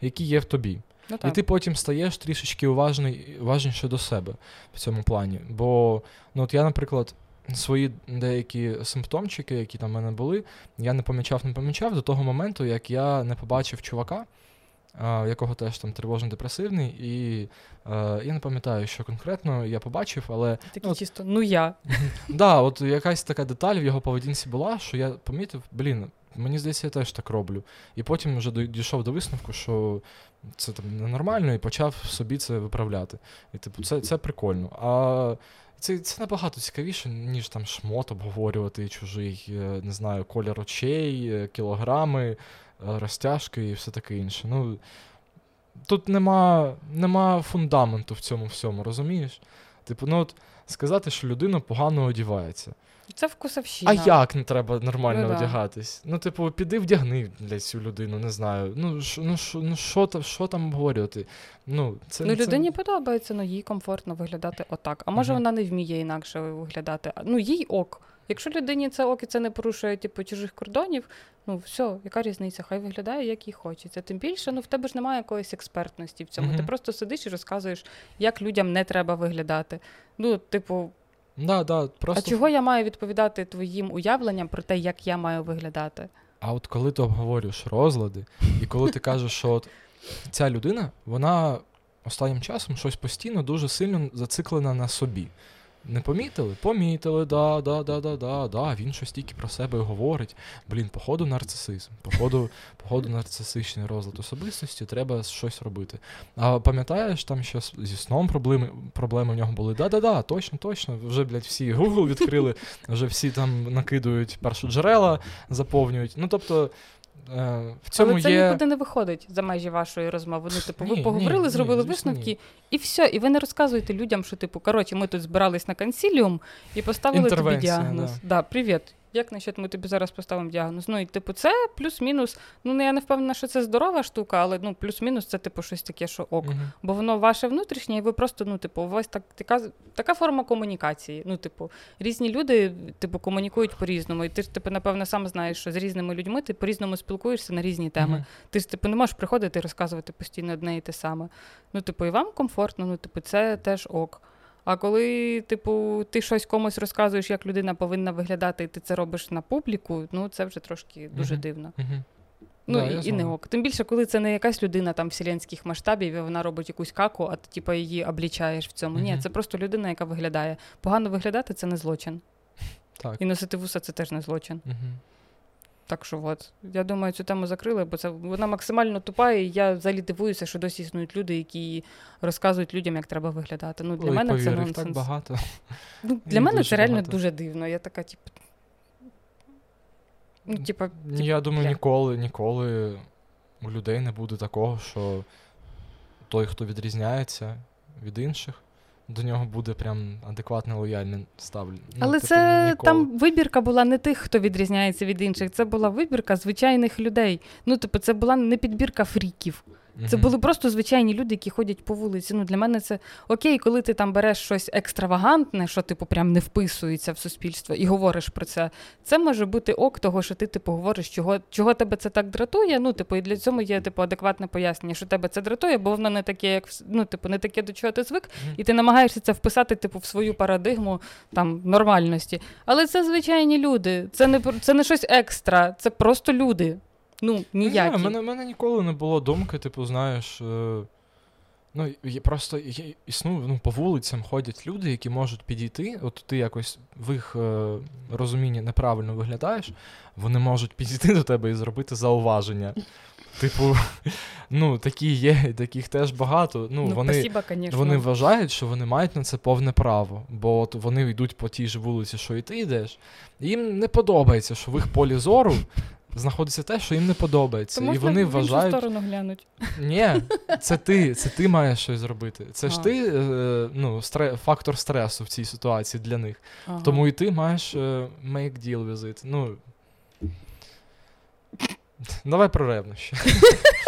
які є в тобі. Ну, І ти потім стаєш трішечки уважний, уважніше до себе в цьому плані. Бо, ну от я, наприклад, свої деякі симптомчики, які там в мене були, я не помічав, не помічав до того моменту, як я не побачив чувака, якого теж там тривожно-депресивний, і е, я не пам'ятаю, що конкретно я побачив, але Такий ну, чисто, ну я. да, от якась така деталь в його поведінці була, що я помітив, блін, Мені здається, я теж так роблю. І потім вже дійшов до висновку, що це там ненормально, і почав собі це виправляти. І типу, це це прикольно. А це це набагато цікавіше, ніж там шмот обговорювати чужий, е, не знаю, колір очей, е, кілограми, е, розтяжки і все таке інше. Ну, Тут нема нема фундаменту в цьому всьому, розумієш? Типу, ну от сказати, що людина погано одівається. Це вкусовщина. А як не треба нормально ну, одягатись? Да. Ну, типу, піди вдягни для цю людину, не знаю. Ну, ш, ну, ш, ну що там що там обговорювати? Ну, це, ну це... людині подобається, ну їй комфортно виглядати отак. А може, uh вона не вміє інакше виглядати. Ну, їй ок. Якщо людині це ок і це не порушує типу, чужих кордонів, ну все, яка різниця? Хай виглядає, як їй хочеться. Тим більше, ну в тебе ж немає якоїсь експертності в цьому. uh Ти просто сидиш і розказуєш, як людям не треба виглядати. Ну, типу. Да, да, просто... А чого я маю відповідати твоїм уявленням про те, як я маю виглядати? А от коли ти обговорюєш розлади, і коли ти кажеш, що от ця людина, вона останнім часом щось постійно дуже сильно зациклена на собі. Не помітили? Помітили, да, да, да, да, да, да. Він щось тільки про себе говорить. Блін, походу, нарцисизм. Походу, походу, нарцисичний розлад особистості, треба щось робити. А пам'ятаєш, там ще зі сном проблеми проблеми в нього були? Да-да-да, точно, точно. Вже, блядь, всі Google відкрили, вже всі там накидують першу джерела, заповнюють. Ну, тобто. Е, в цьому Але це є... нікуди не виходить за межі вашої розмови. Ну, типу, ви поговорили, ні, зробили ні, висновки, і все. І ви не розказуєте людям, що, типу, коротше, ми тут збирались на консіліум і поставили тобі діагноз. Да. да, Привіт як насчет ми тобі зараз поставимо діагноз? Ну і типу, це плюс-мінус. Ну я не впевнена, що це здорова штука, але ну плюс-мінус це типу щось таке, що ок. Uh-huh. Бо воно ваше внутрішнє, і ви просто, ну, типу, у вас так така така форма комунікації. Ну, типу, різні люди, типу, комунікують по-різному. І ти ж типу, напевно, сам знаєш, що з різними людьми ти по-різному спілкуєшся на різні теми. Uh-huh. Ти ж типу не можеш приходити і розказувати постійно одне і те саме. Ну, типу, і вам комфортно, ну, типу, це теж ок. А коли, типу, ти щось комусь розказуєш, як людина повинна виглядати, і ти це робиш на публіку, ну це вже трошки дуже uh-huh. дивно. Uh-huh. Ну да, і, і не ок. Тим більше, коли це не якась людина там вселенських масштабів, і вона робить якусь каку, а ти типу, її облічаєш в цьому. Ні, це просто людина, яка виглядає. Погано виглядати це не злочин. Так. І носити вуса це теж не злочин. Так що от, я думаю, цю тему закрили, бо це вона максимально тупа, і я взагалі дивуюся, що досі існують люди, які розказують людям, як треба виглядати. Ну, Для Ой, мене повір, це нонсенс. так багато. Ну, Для мене це реально багато. дуже дивно. Я така, типу. Ну, типа, типу, Я думаю, бля. ніколи, ніколи у людей не буде такого, що той, хто відрізняється від інших до нього буде прям адекватне лояльне ставлення. Ну, Але ну, це ніколи. там вибірка була не тих, хто відрізняється від інших. Це була вибірка звичайних людей. Ну, типу, це була не підбірка фріків. Це були просто звичайні люди, які ходять по вулиці. Ну, Для мене це окей, коли ти там береш щось екстравагантне, що типу прям не вписується в суспільство, і говориш про це. Це може бути ок, того, що ти типу говориш, чого чого тебе це так дратує. Ну, типу, і для цього є типу адекватне пояснення, що тебе це дратує, бо воно не таке, як ну, типу, не таке, до чого ти звик, і ти намагаєшся це вписати, типу, в свою парадигму там нормальності. Але це звичайні люди, це не це не щось екстра, це просто люди. Ну, ніякі. У мене, мене ніколи не було думки, типу, знаєш. Е, ну, є, Просто є, існує, ну, по вулицям ходять люди, які можуть підійти. От ти якось в їх е, розумінні неправильно виглядаєш, вони можуть підійти до тебе і зробити зауваження. Типу, ну, такі є, таких теж багато. Ну, ну Вони спасибо, вони вважають, що вони мають на це повне право, бо от вони йдуть по тій ж вулиці, що і ти йдеш. І їм не подобається, що в їх полі зору знаходиться те, що їм не подобається. Тому і вони в вважають... сторону глянуть. Ні, це ти це ти маєш щось зробити. Це а. ж ти е, ну, стре... фактор стресу в цій ситуації для них. Ага. Тому і ти маєш е, make deal with it. Ну, Давай про ревнощі.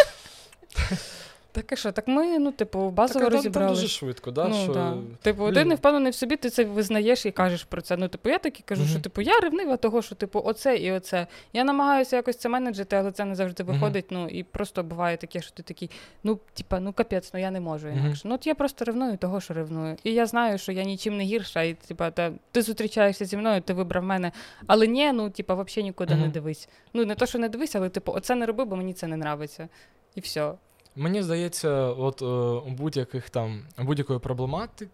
Так і що, так ми, ну, типу, базово так, розібрали. Там дуже швидко, да? Ну, що... да. Типу, Блін. ти не впевнений в собі, ти це визнаєш і кажеш про це. Ну, типу, я таки кажу, mm-hmm. що типу, я ревнива того, що типу, оце і оце. Я намагаюся якось це менеджити, але це не завжди виходить. Mm-hmm. Ну, і просто буває таке, що ти такий, ну, типа, ну капець, ну я не можу інакше. Mm-hmm. Ну, от я просто ревную того, що ревную. І я знаю, що я нічим не гірша, і типа, та, ти зустрічаєшся зі мною, ти вибрав мене. Але ні, ну, типа, взагалі нікуди не дивись. Ну, не то, що не дивись, але типу, оце не роби, бо мені це не нравиться. І все. Мені здається, от е, у будь-яких там будь-якої проблематики,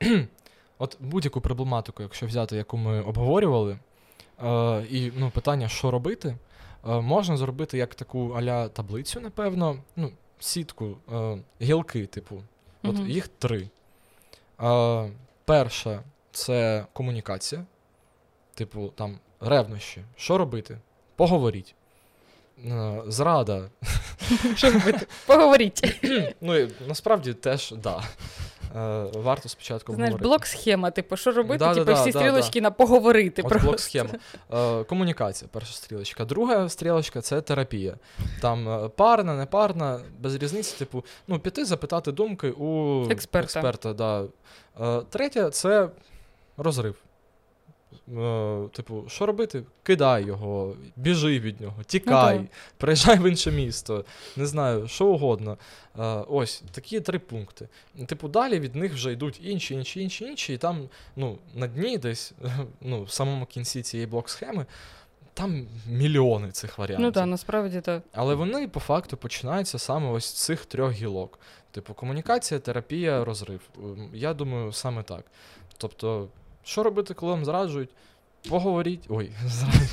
от будь-яку проблематику, якщо взяти, яку ми обговорювали, е, і ну, питання, що робити, е, можна зробити як таку аля таблицю, напевно, ну, сітку, е, гілки, типу. От Мгм. їх три. Е, перша це комунікація. Типу, там ревнощі. Що робити? Поговоріть. Е, зрада. Що робити? Поговоріть. Ну, і насправді теж, да. Е, варто спочатку Знаєш, говорити. блок-схема, типу, що робити? Да, типу, да, всі да, стрілочки на поговорити. От просто. блок-схема. Е, комунікація, перша стрілочка. Друга стрілочка це терапія. Там е, парна, не парна, без різниці, типу, ну, піти запитати думки у Експерта. експерта да. третя це розрив. Е, типу, що робити? Кидай його, біжи від нього, тікай, Ну, переїжджай в інше місто, не знаю, що угодно. Е, ось такі три пункти. Типу, далі від них вже йдуть інші, інші, інші, інші, і там, ну, на дні десь, ну, в самому кінці цієї блок-схеми, там мільйони цих варіантів. Ну так, насправді так. Але вони по факту починаються саме ось з цих трьох гілок. Типу, комунікація, терапія, розрив. Ем, Я думаю, саме так. Тобто, що робити, коли вам зраджують? Поговоріть. Ой, зраджують.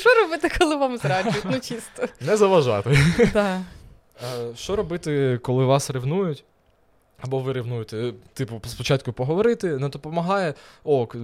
Що робити, коли вам зраджують? Ну чисто. Не заважати. Е, Що робити, коли вас ревнують? Або ви ревнуєте, типу, спочатку поговорити, не допомагає. О, к-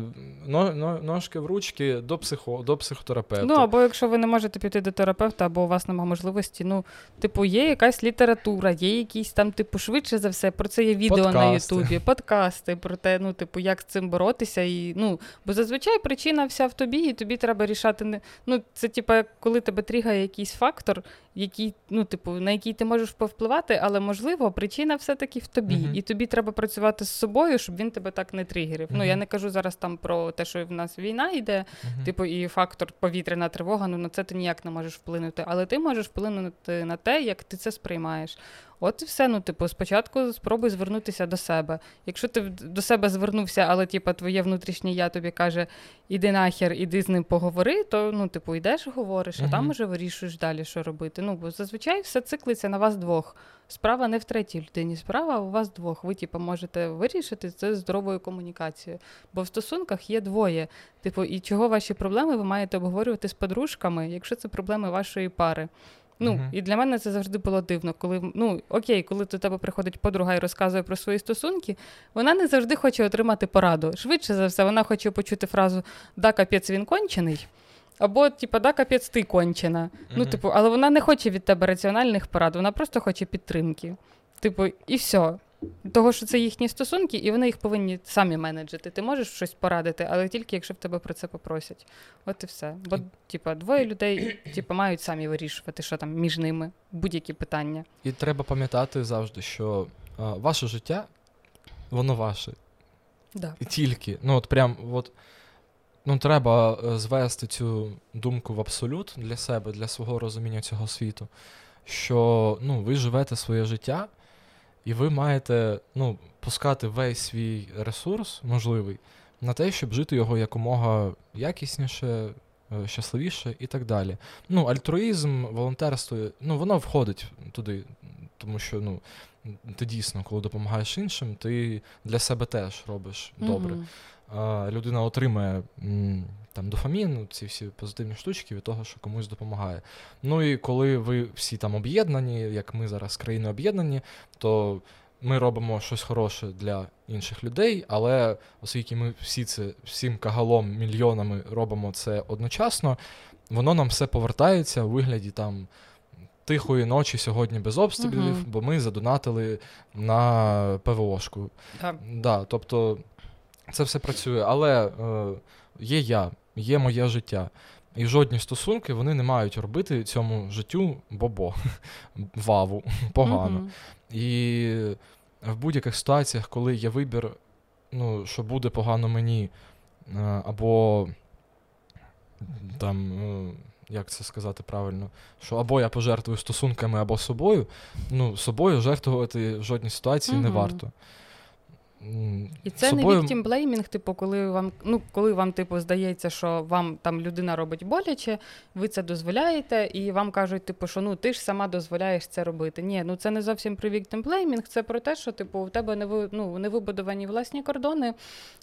но, но, ножки в ручки до, психо, до психотерапевта. Ну, або якщо ви не можете піти до терапевта, або у вас немає можливості, ну, типу, є якась література, є якісь там, типу, швидше за все, про це є відео на Ютубі, подкасти про те, ну, типу, як з цим боротися. І, ну, бо зазвичай причина вся в тобі, і тобі треба рішати не. Ну, це типу, коли тебе тригає якийсь фактор, який, ну, типу, на який ти можеш повпливати, але можливо, причина все-таки в тобі. Мгм. І тобі треба працювати з собою, щоб він тебе так не тригерив. Ну, я не кажу зараз там про те, що в нас війна йде. Мгм. Типу, і фактор повітряна тривога, ну на це ти ніяк не можеш вплинути. Але ти можеш вплинути на те, як ти це сприймаєш. От і все. Ну, типу, спочатку спробуй звернутися до себе. Якщо ти до себе звернувся, але типу, твоє внутрішнє я тобі каже, іди нахер, іди з ним поговори, то ну, типу, йдеш, говориш, а там уже вирішуєш далі, що робити. Ну, бо зазвичай все циклиться на вас двох. Справа не в третій людині, справа у вас двох. Ви, типу, можете вирішити це здоровою комунікацією. Бо в стосунках є двоє. Типу, і чого ваші проблеми ви маєте обговорювати з подружками, якщо це проблеми вашої пари. Ну, Мгм. і для мене це завжди було дивно, коли ну окей, коли до тебе приходить подруга і розказує про свої стосунки, вона не завжди хоче отримати пораду. Швидше за все, вона хоче почути фразу Да, капець він кончений. Або, типу, да, капець, ти кончена. Ну, типу, але вона не хоче від тебе раціональних порад, вона просто хоче підтримки. Типу, і все. Того, що це їхні стосунки, і вони їх повинні самі менеджити. Ти можеш щось порадити, але тільки якщо в тебе про це попросять. От і все. Бо, типу, двоє людей типу, мають самі вирішувати, що там між ними, будь-які питання. І треба пам'ятати завжди, що а, ваше життя, воно ваше. Да. І тільки. Ну, от прям, от, ну, треба е, звести цю думку в абсолют для себе, для свого розуміння цього світу. Що ну, ви живете своє життя, і ви маєте ну, пускати весь свій ресурс можливий на те, щоб жити його якомога якісніше, е, щасливіше і так далі. Ну, альтруїзм, волонтерство, ну, воно входить туди, тому що ну, ти дійсно, коли допомагаєш іншим, ти для себе теж робиш добре. Мгм. А, людина отримує м, там дофамін, ці всі позитивні штучки від того, що комусь допомагає. Ну і коли ви всі там об'єднані, як ми зараз з країною об'єднані, то ми робимо щось хороше для інших людей, але оскільки ми всі це всім кагалом, мільйонами робимо це одночасно, воно нам все повертається у вигляді там. Тихої ночі сьогодні без обстрілів, Мгм. бо ми задонатили на ПВОшку. Да. Да, тобто це все працює, але е, є я, є моє життя. І жодні стосунки вони не мають робити цьому життю бобо, ваву, погано. І в будь-яких ситуаціях, коли є вибір, ну, що буде погано мені, е, або там, е, як це сказати правильно, що або я пожертвую стосунками, або собою, ну, собою жертвувати в жодній ситуації не Мгм. варто. І це собою... не віктімблеймінг, типу, коли вам, ну, коли вам, типу, здається, що вам там людина робить боляче, ви це дозволяєте, і вам кажуть, типу, що ну ти ж сама дозволяєш це робити. Ні, ну це не зовсім про віктімблеймінг, це про те, що типу, у тебе не ви, ну, не вибудовані власні кордони,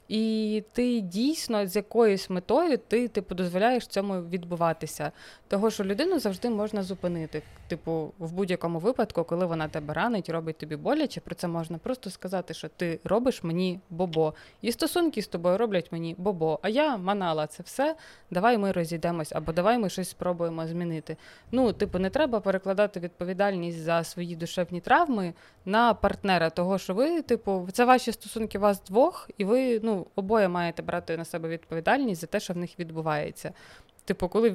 і ти дійсно з якоюсь метою ти, типу, дозволяєш цьому відбуватися. Того, що людину завжди можна зупинити. Типу, в будь-якому випадку, коли вона тебе ранить, робить тобі боляче, про це можна просто сказати, що ти робиш мені бобо. І стосунки з тобою роблять мені бобо. А я манала це все. Давай ми розійдемось, або давай ми щось спробуємо змінити. Ну, типу, не треба перекладати відповідальність за свої душевні травми на партнера, того що ви, типу, це ваші стосунки вас двох, і ви ну обоє маєте брати на себе відповідальність за те, що в них відбувається. Типу, коли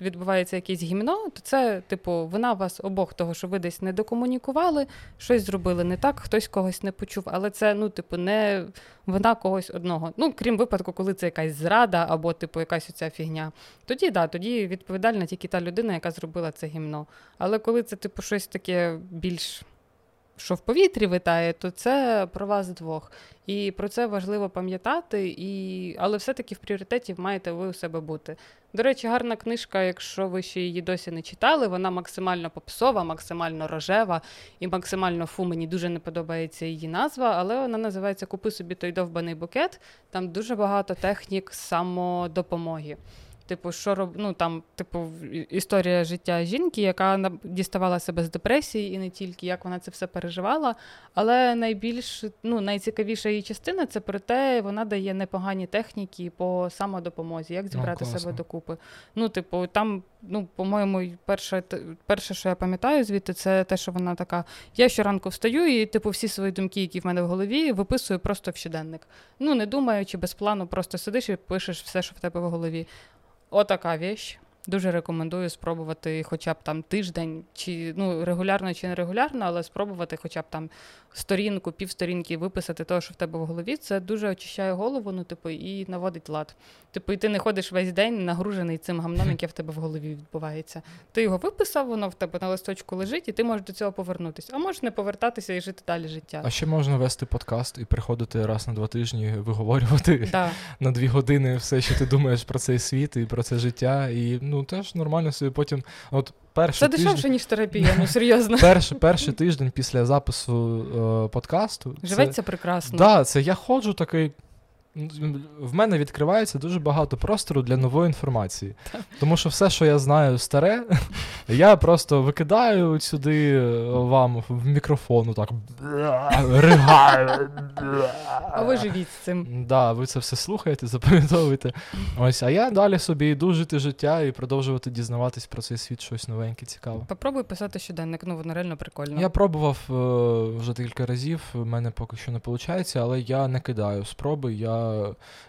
відбувається якесь гімно, то це, типу, вина вас обох, того, що ви десь не докомунікували, щось зробили не так, хтось когось не почув, але це, ну, типу, не вина когось одного. Ну, крім випадку, коли це якась зрада або, типу, якась оця фігня. Тоді да, тоді відповідальна тільки та людина, яка зробила це гімно. Але коли це, типу, щось таке більш що в повітрі витає, то це про вас двох. І про це важливо пам'ятати, і... але все-таки в пріоритеті маєте ви у себе бути. До речі, гарна книжка, якщо ви ще її досі не читали, вона максимально попсова, максимально рожева і максимально фу, мені дуже не подобається її назва, але вона називається Купи собі той довбаний букет. Там дуже багато технік самодопомоги. Типу, що роб... ну, там, типу, історія життя жінки, яка діставала себе з депресії, і не тільки як вона це все переживала. Але найбільш ну, найцікавіша її частина це про те, вона дає непогані техніки по самодопомозі, як зібрати ну, себе докупи. Ну, типу, там, ну, по-моєму, перше, перше, що я пам'ятаю звідти, це те, що вона така: я щоранку встаю, і типу всі свої думки, які в мене в голові, виписую просто в щоденник. Ну, не думаючи, без плану, просто сидиш і пишеш все, що в тебе в голові. Отака віч. Дуже рекомендую спробувати хоча б там тиждень, чи ну регулярно чи не регулярно, але спробувати хоча б там сторінку, півсторінки виписати того, що в тебе в голові. Це дуже очищає голову, ну типу, і наводить лад. Типу, і ти не ходиш весь день нагружений цим гамном, яке в тебе в голові відбувається. Ти його виписав, воно в тебе на листочку лежить, і ти можеш до цього повернутися. А можеш не повертатися і жити далі життя. А ще можна вести подкаст і приходити раз на два тижні, виговорювати да. на дві години все, що ти думаєш про цей світ і про це життя. І ну теж нормально собі потім. От перший Це тиждень... дешевше, ніж терапія, ну серйозно. Перший перший тиждень після запису е, подкасту. Живеться це... прекрасно. Так, да, це я ходжу такий. В мене відкривається дуже багато простору для нової інформації. Тому що все, що я знаю, старе, я просто викидаю сюди е, вам в мікрофон, так ригаю. А ви живіть з цим. Да, ви це все слухаєте, запам'ятовуєте. Ось, а я далі собі йду жити життя і продовжувати дізнаватись про цей світ щось новеньке, цікаве. Попробуй писати щоденник, ну воно реально прикольно. Я пробував е, вже кілька разів, в мене поки що не виходить, але я не кидаю спроби. я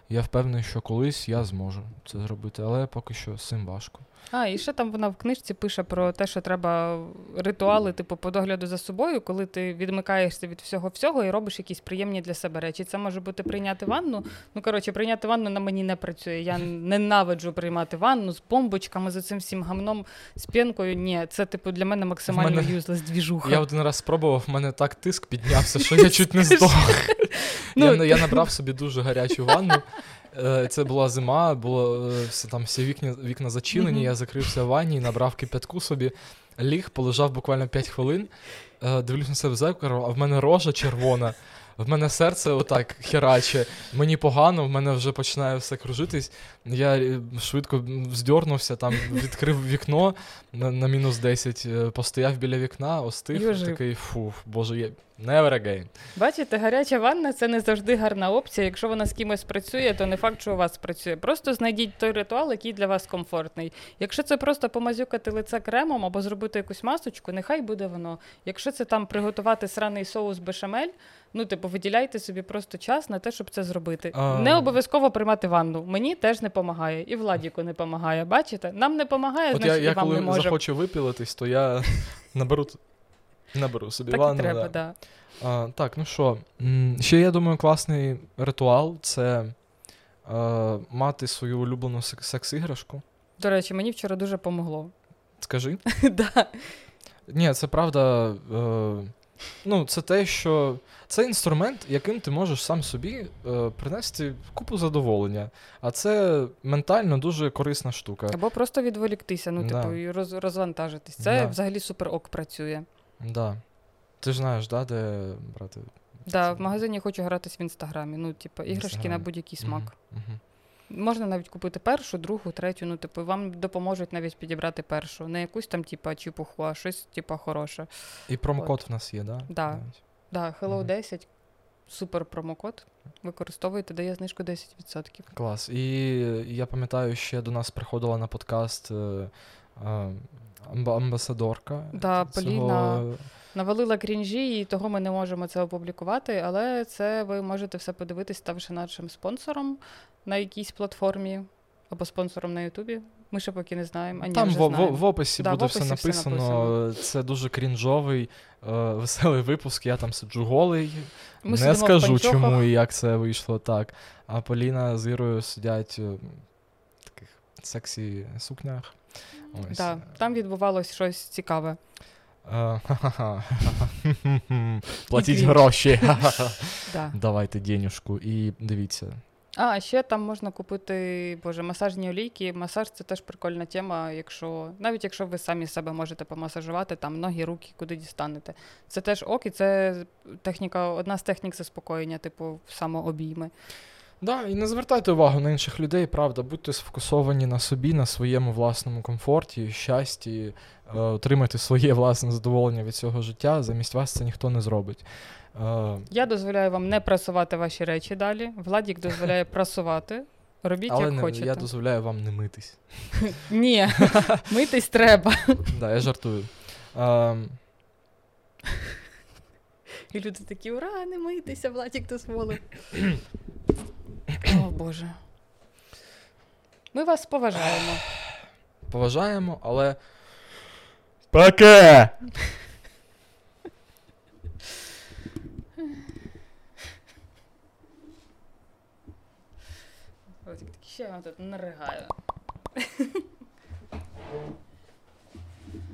я впевнений, що колись я зможу це зробити, але поки що цим важко. А, і ще там вона в книжці пише про те, що треба ритуали, типу, по догляду за собою, коли ти відмикаєшся від всього всього і робиш якісь приємні для себе речі. Це може бути прийняти ванну. Ну, коротше, прийняти ванну на мені не працює. Я ненавиджу приймати ванну з бомбочками, з цим всім гамном, з п'янкою. Ні, це, типу, для мене максимально мене... юзлес двіжуха. Я один раз спробував, в мене так тиск піднявся, що я чуть не здох. Ну... Я набрав собі дуже гарячу ванну. Е, це була зима, було е, все там всі вікна вікна зачинені. Mm-hmm. Я закрився в ванні, набрав кипятку собі, ліг, полежав буквально 5 хвилин. Е, дивлюсь на себе в зеркало, а в мене рожа червона. В мене серце отак хераче, мені погано, в мене вже починає все кружитись. Я швидко здьорнувся, там відкрив вікно на на мінус 10, постояв біля вікна, остив. Такий фу, боже, я Never again. Бачите, гаряча ванна це не завжди гарна опція. Якщо вона з кимось працює, то не факт, що у вас працює. Просто знайдіть той ритуал, який для вас комфортний. Якщо це просто помазюкати лице кремом або зробити якусь масочку, нехай буде воно. Якщо це там приготувати сраний соус бешамель, ну типу виділяйте собі просто час на те, щоб це зробити. А... Не обов'язково приймати ванну. Мені теж не допомагає, і Владіку не допомагає. Бачите? Нам не допомагає, значить я, і вам не може. Я коли захочу випілитись, то я наберу Наберу собі так ванну. І треба, да. А, Так, ну що, ще я думаю, класний ритуал це а, мати свою улюблену секс-іграшку. До речі, мені вчора дуже помогло. Скажи? Да. Ні, це правда. Е, ну, це те, що це інструмент, яким ти можеш сам собі е, принести купу задоволення. А це ментально дуже корисна штука. Або просто відволіктися, ну, Да. типу, і роз, розвантажитись. Це Да. взагалі супер ок працює. Да. Ти ж знаєш, да, де брати. Да, це? в магазині хочу гратись в інстаграмі. Ну, типу, іграшки на будь-який смак. Мгм, мгм. Можна навіть купити першу, другу, третю. Ну, типу, вам допоможуть навіть підібрати першу. Не якусь там, типу, чепуху, а щось, типу, хороше. І промокод в нас є, да? Да. Да, Hello Мгм. 10, супер промокод. Використовуйте, дає знижку 10%. Клас. І я пам'ятаю, ще до нас приходила на подкаст е, е, амбасадорка. Да, цього- Поліна. Навалила крінжі, і того ми не можемо це опублікувати, але це ви можете все подивитись, ставши нашим спонсором на якійсь платформі або спонсором на Ютубі. Ми ще поки не знаємо. А ні, Там вже в, в, знаємо. в описі Да, в буде описі все все написано. написано. Це дуже крінжовий, е, веселий випуск. Я там сиджу голий. Ми не скажу, чому і як це вийшло так. А Поліна з Ірою сидять е, в таких сексі сукнях. Ось. Да, там відбувалось щось цікаве. Платіть гроші. Давайте денюжку. І дивіться. А, ще там можна купити боже, масажні олійки. Масаж це теж прикольна тема, якщо навіть якщо ви самі себе можете помасажувати, там ноги, руки, куди дістанете. Це теж ок, і це техніка, одна з технік заспокоєння, типу самообійми. Да, і не звертайте увагу на інших людей, правда, будьте сфокусовані на собі, на своєму власному комфорті, щасті, е, отримайте своє власне задоволення від цього життя. Замість вас це ніхто не зробить. Е, Я дозволяю вам не прасувати ваші речі далі. Владік дозволяє прасувати. Робіть, але як не, хочете. я дозволяю вам не митись. Ні, митись треба. Да, я жартую. Е, І люди такі, ура, не митися, Владік дозволив. О Боже. Ми вас поважаємо. поважаємо, але. Пока! Ще я тут наригаю.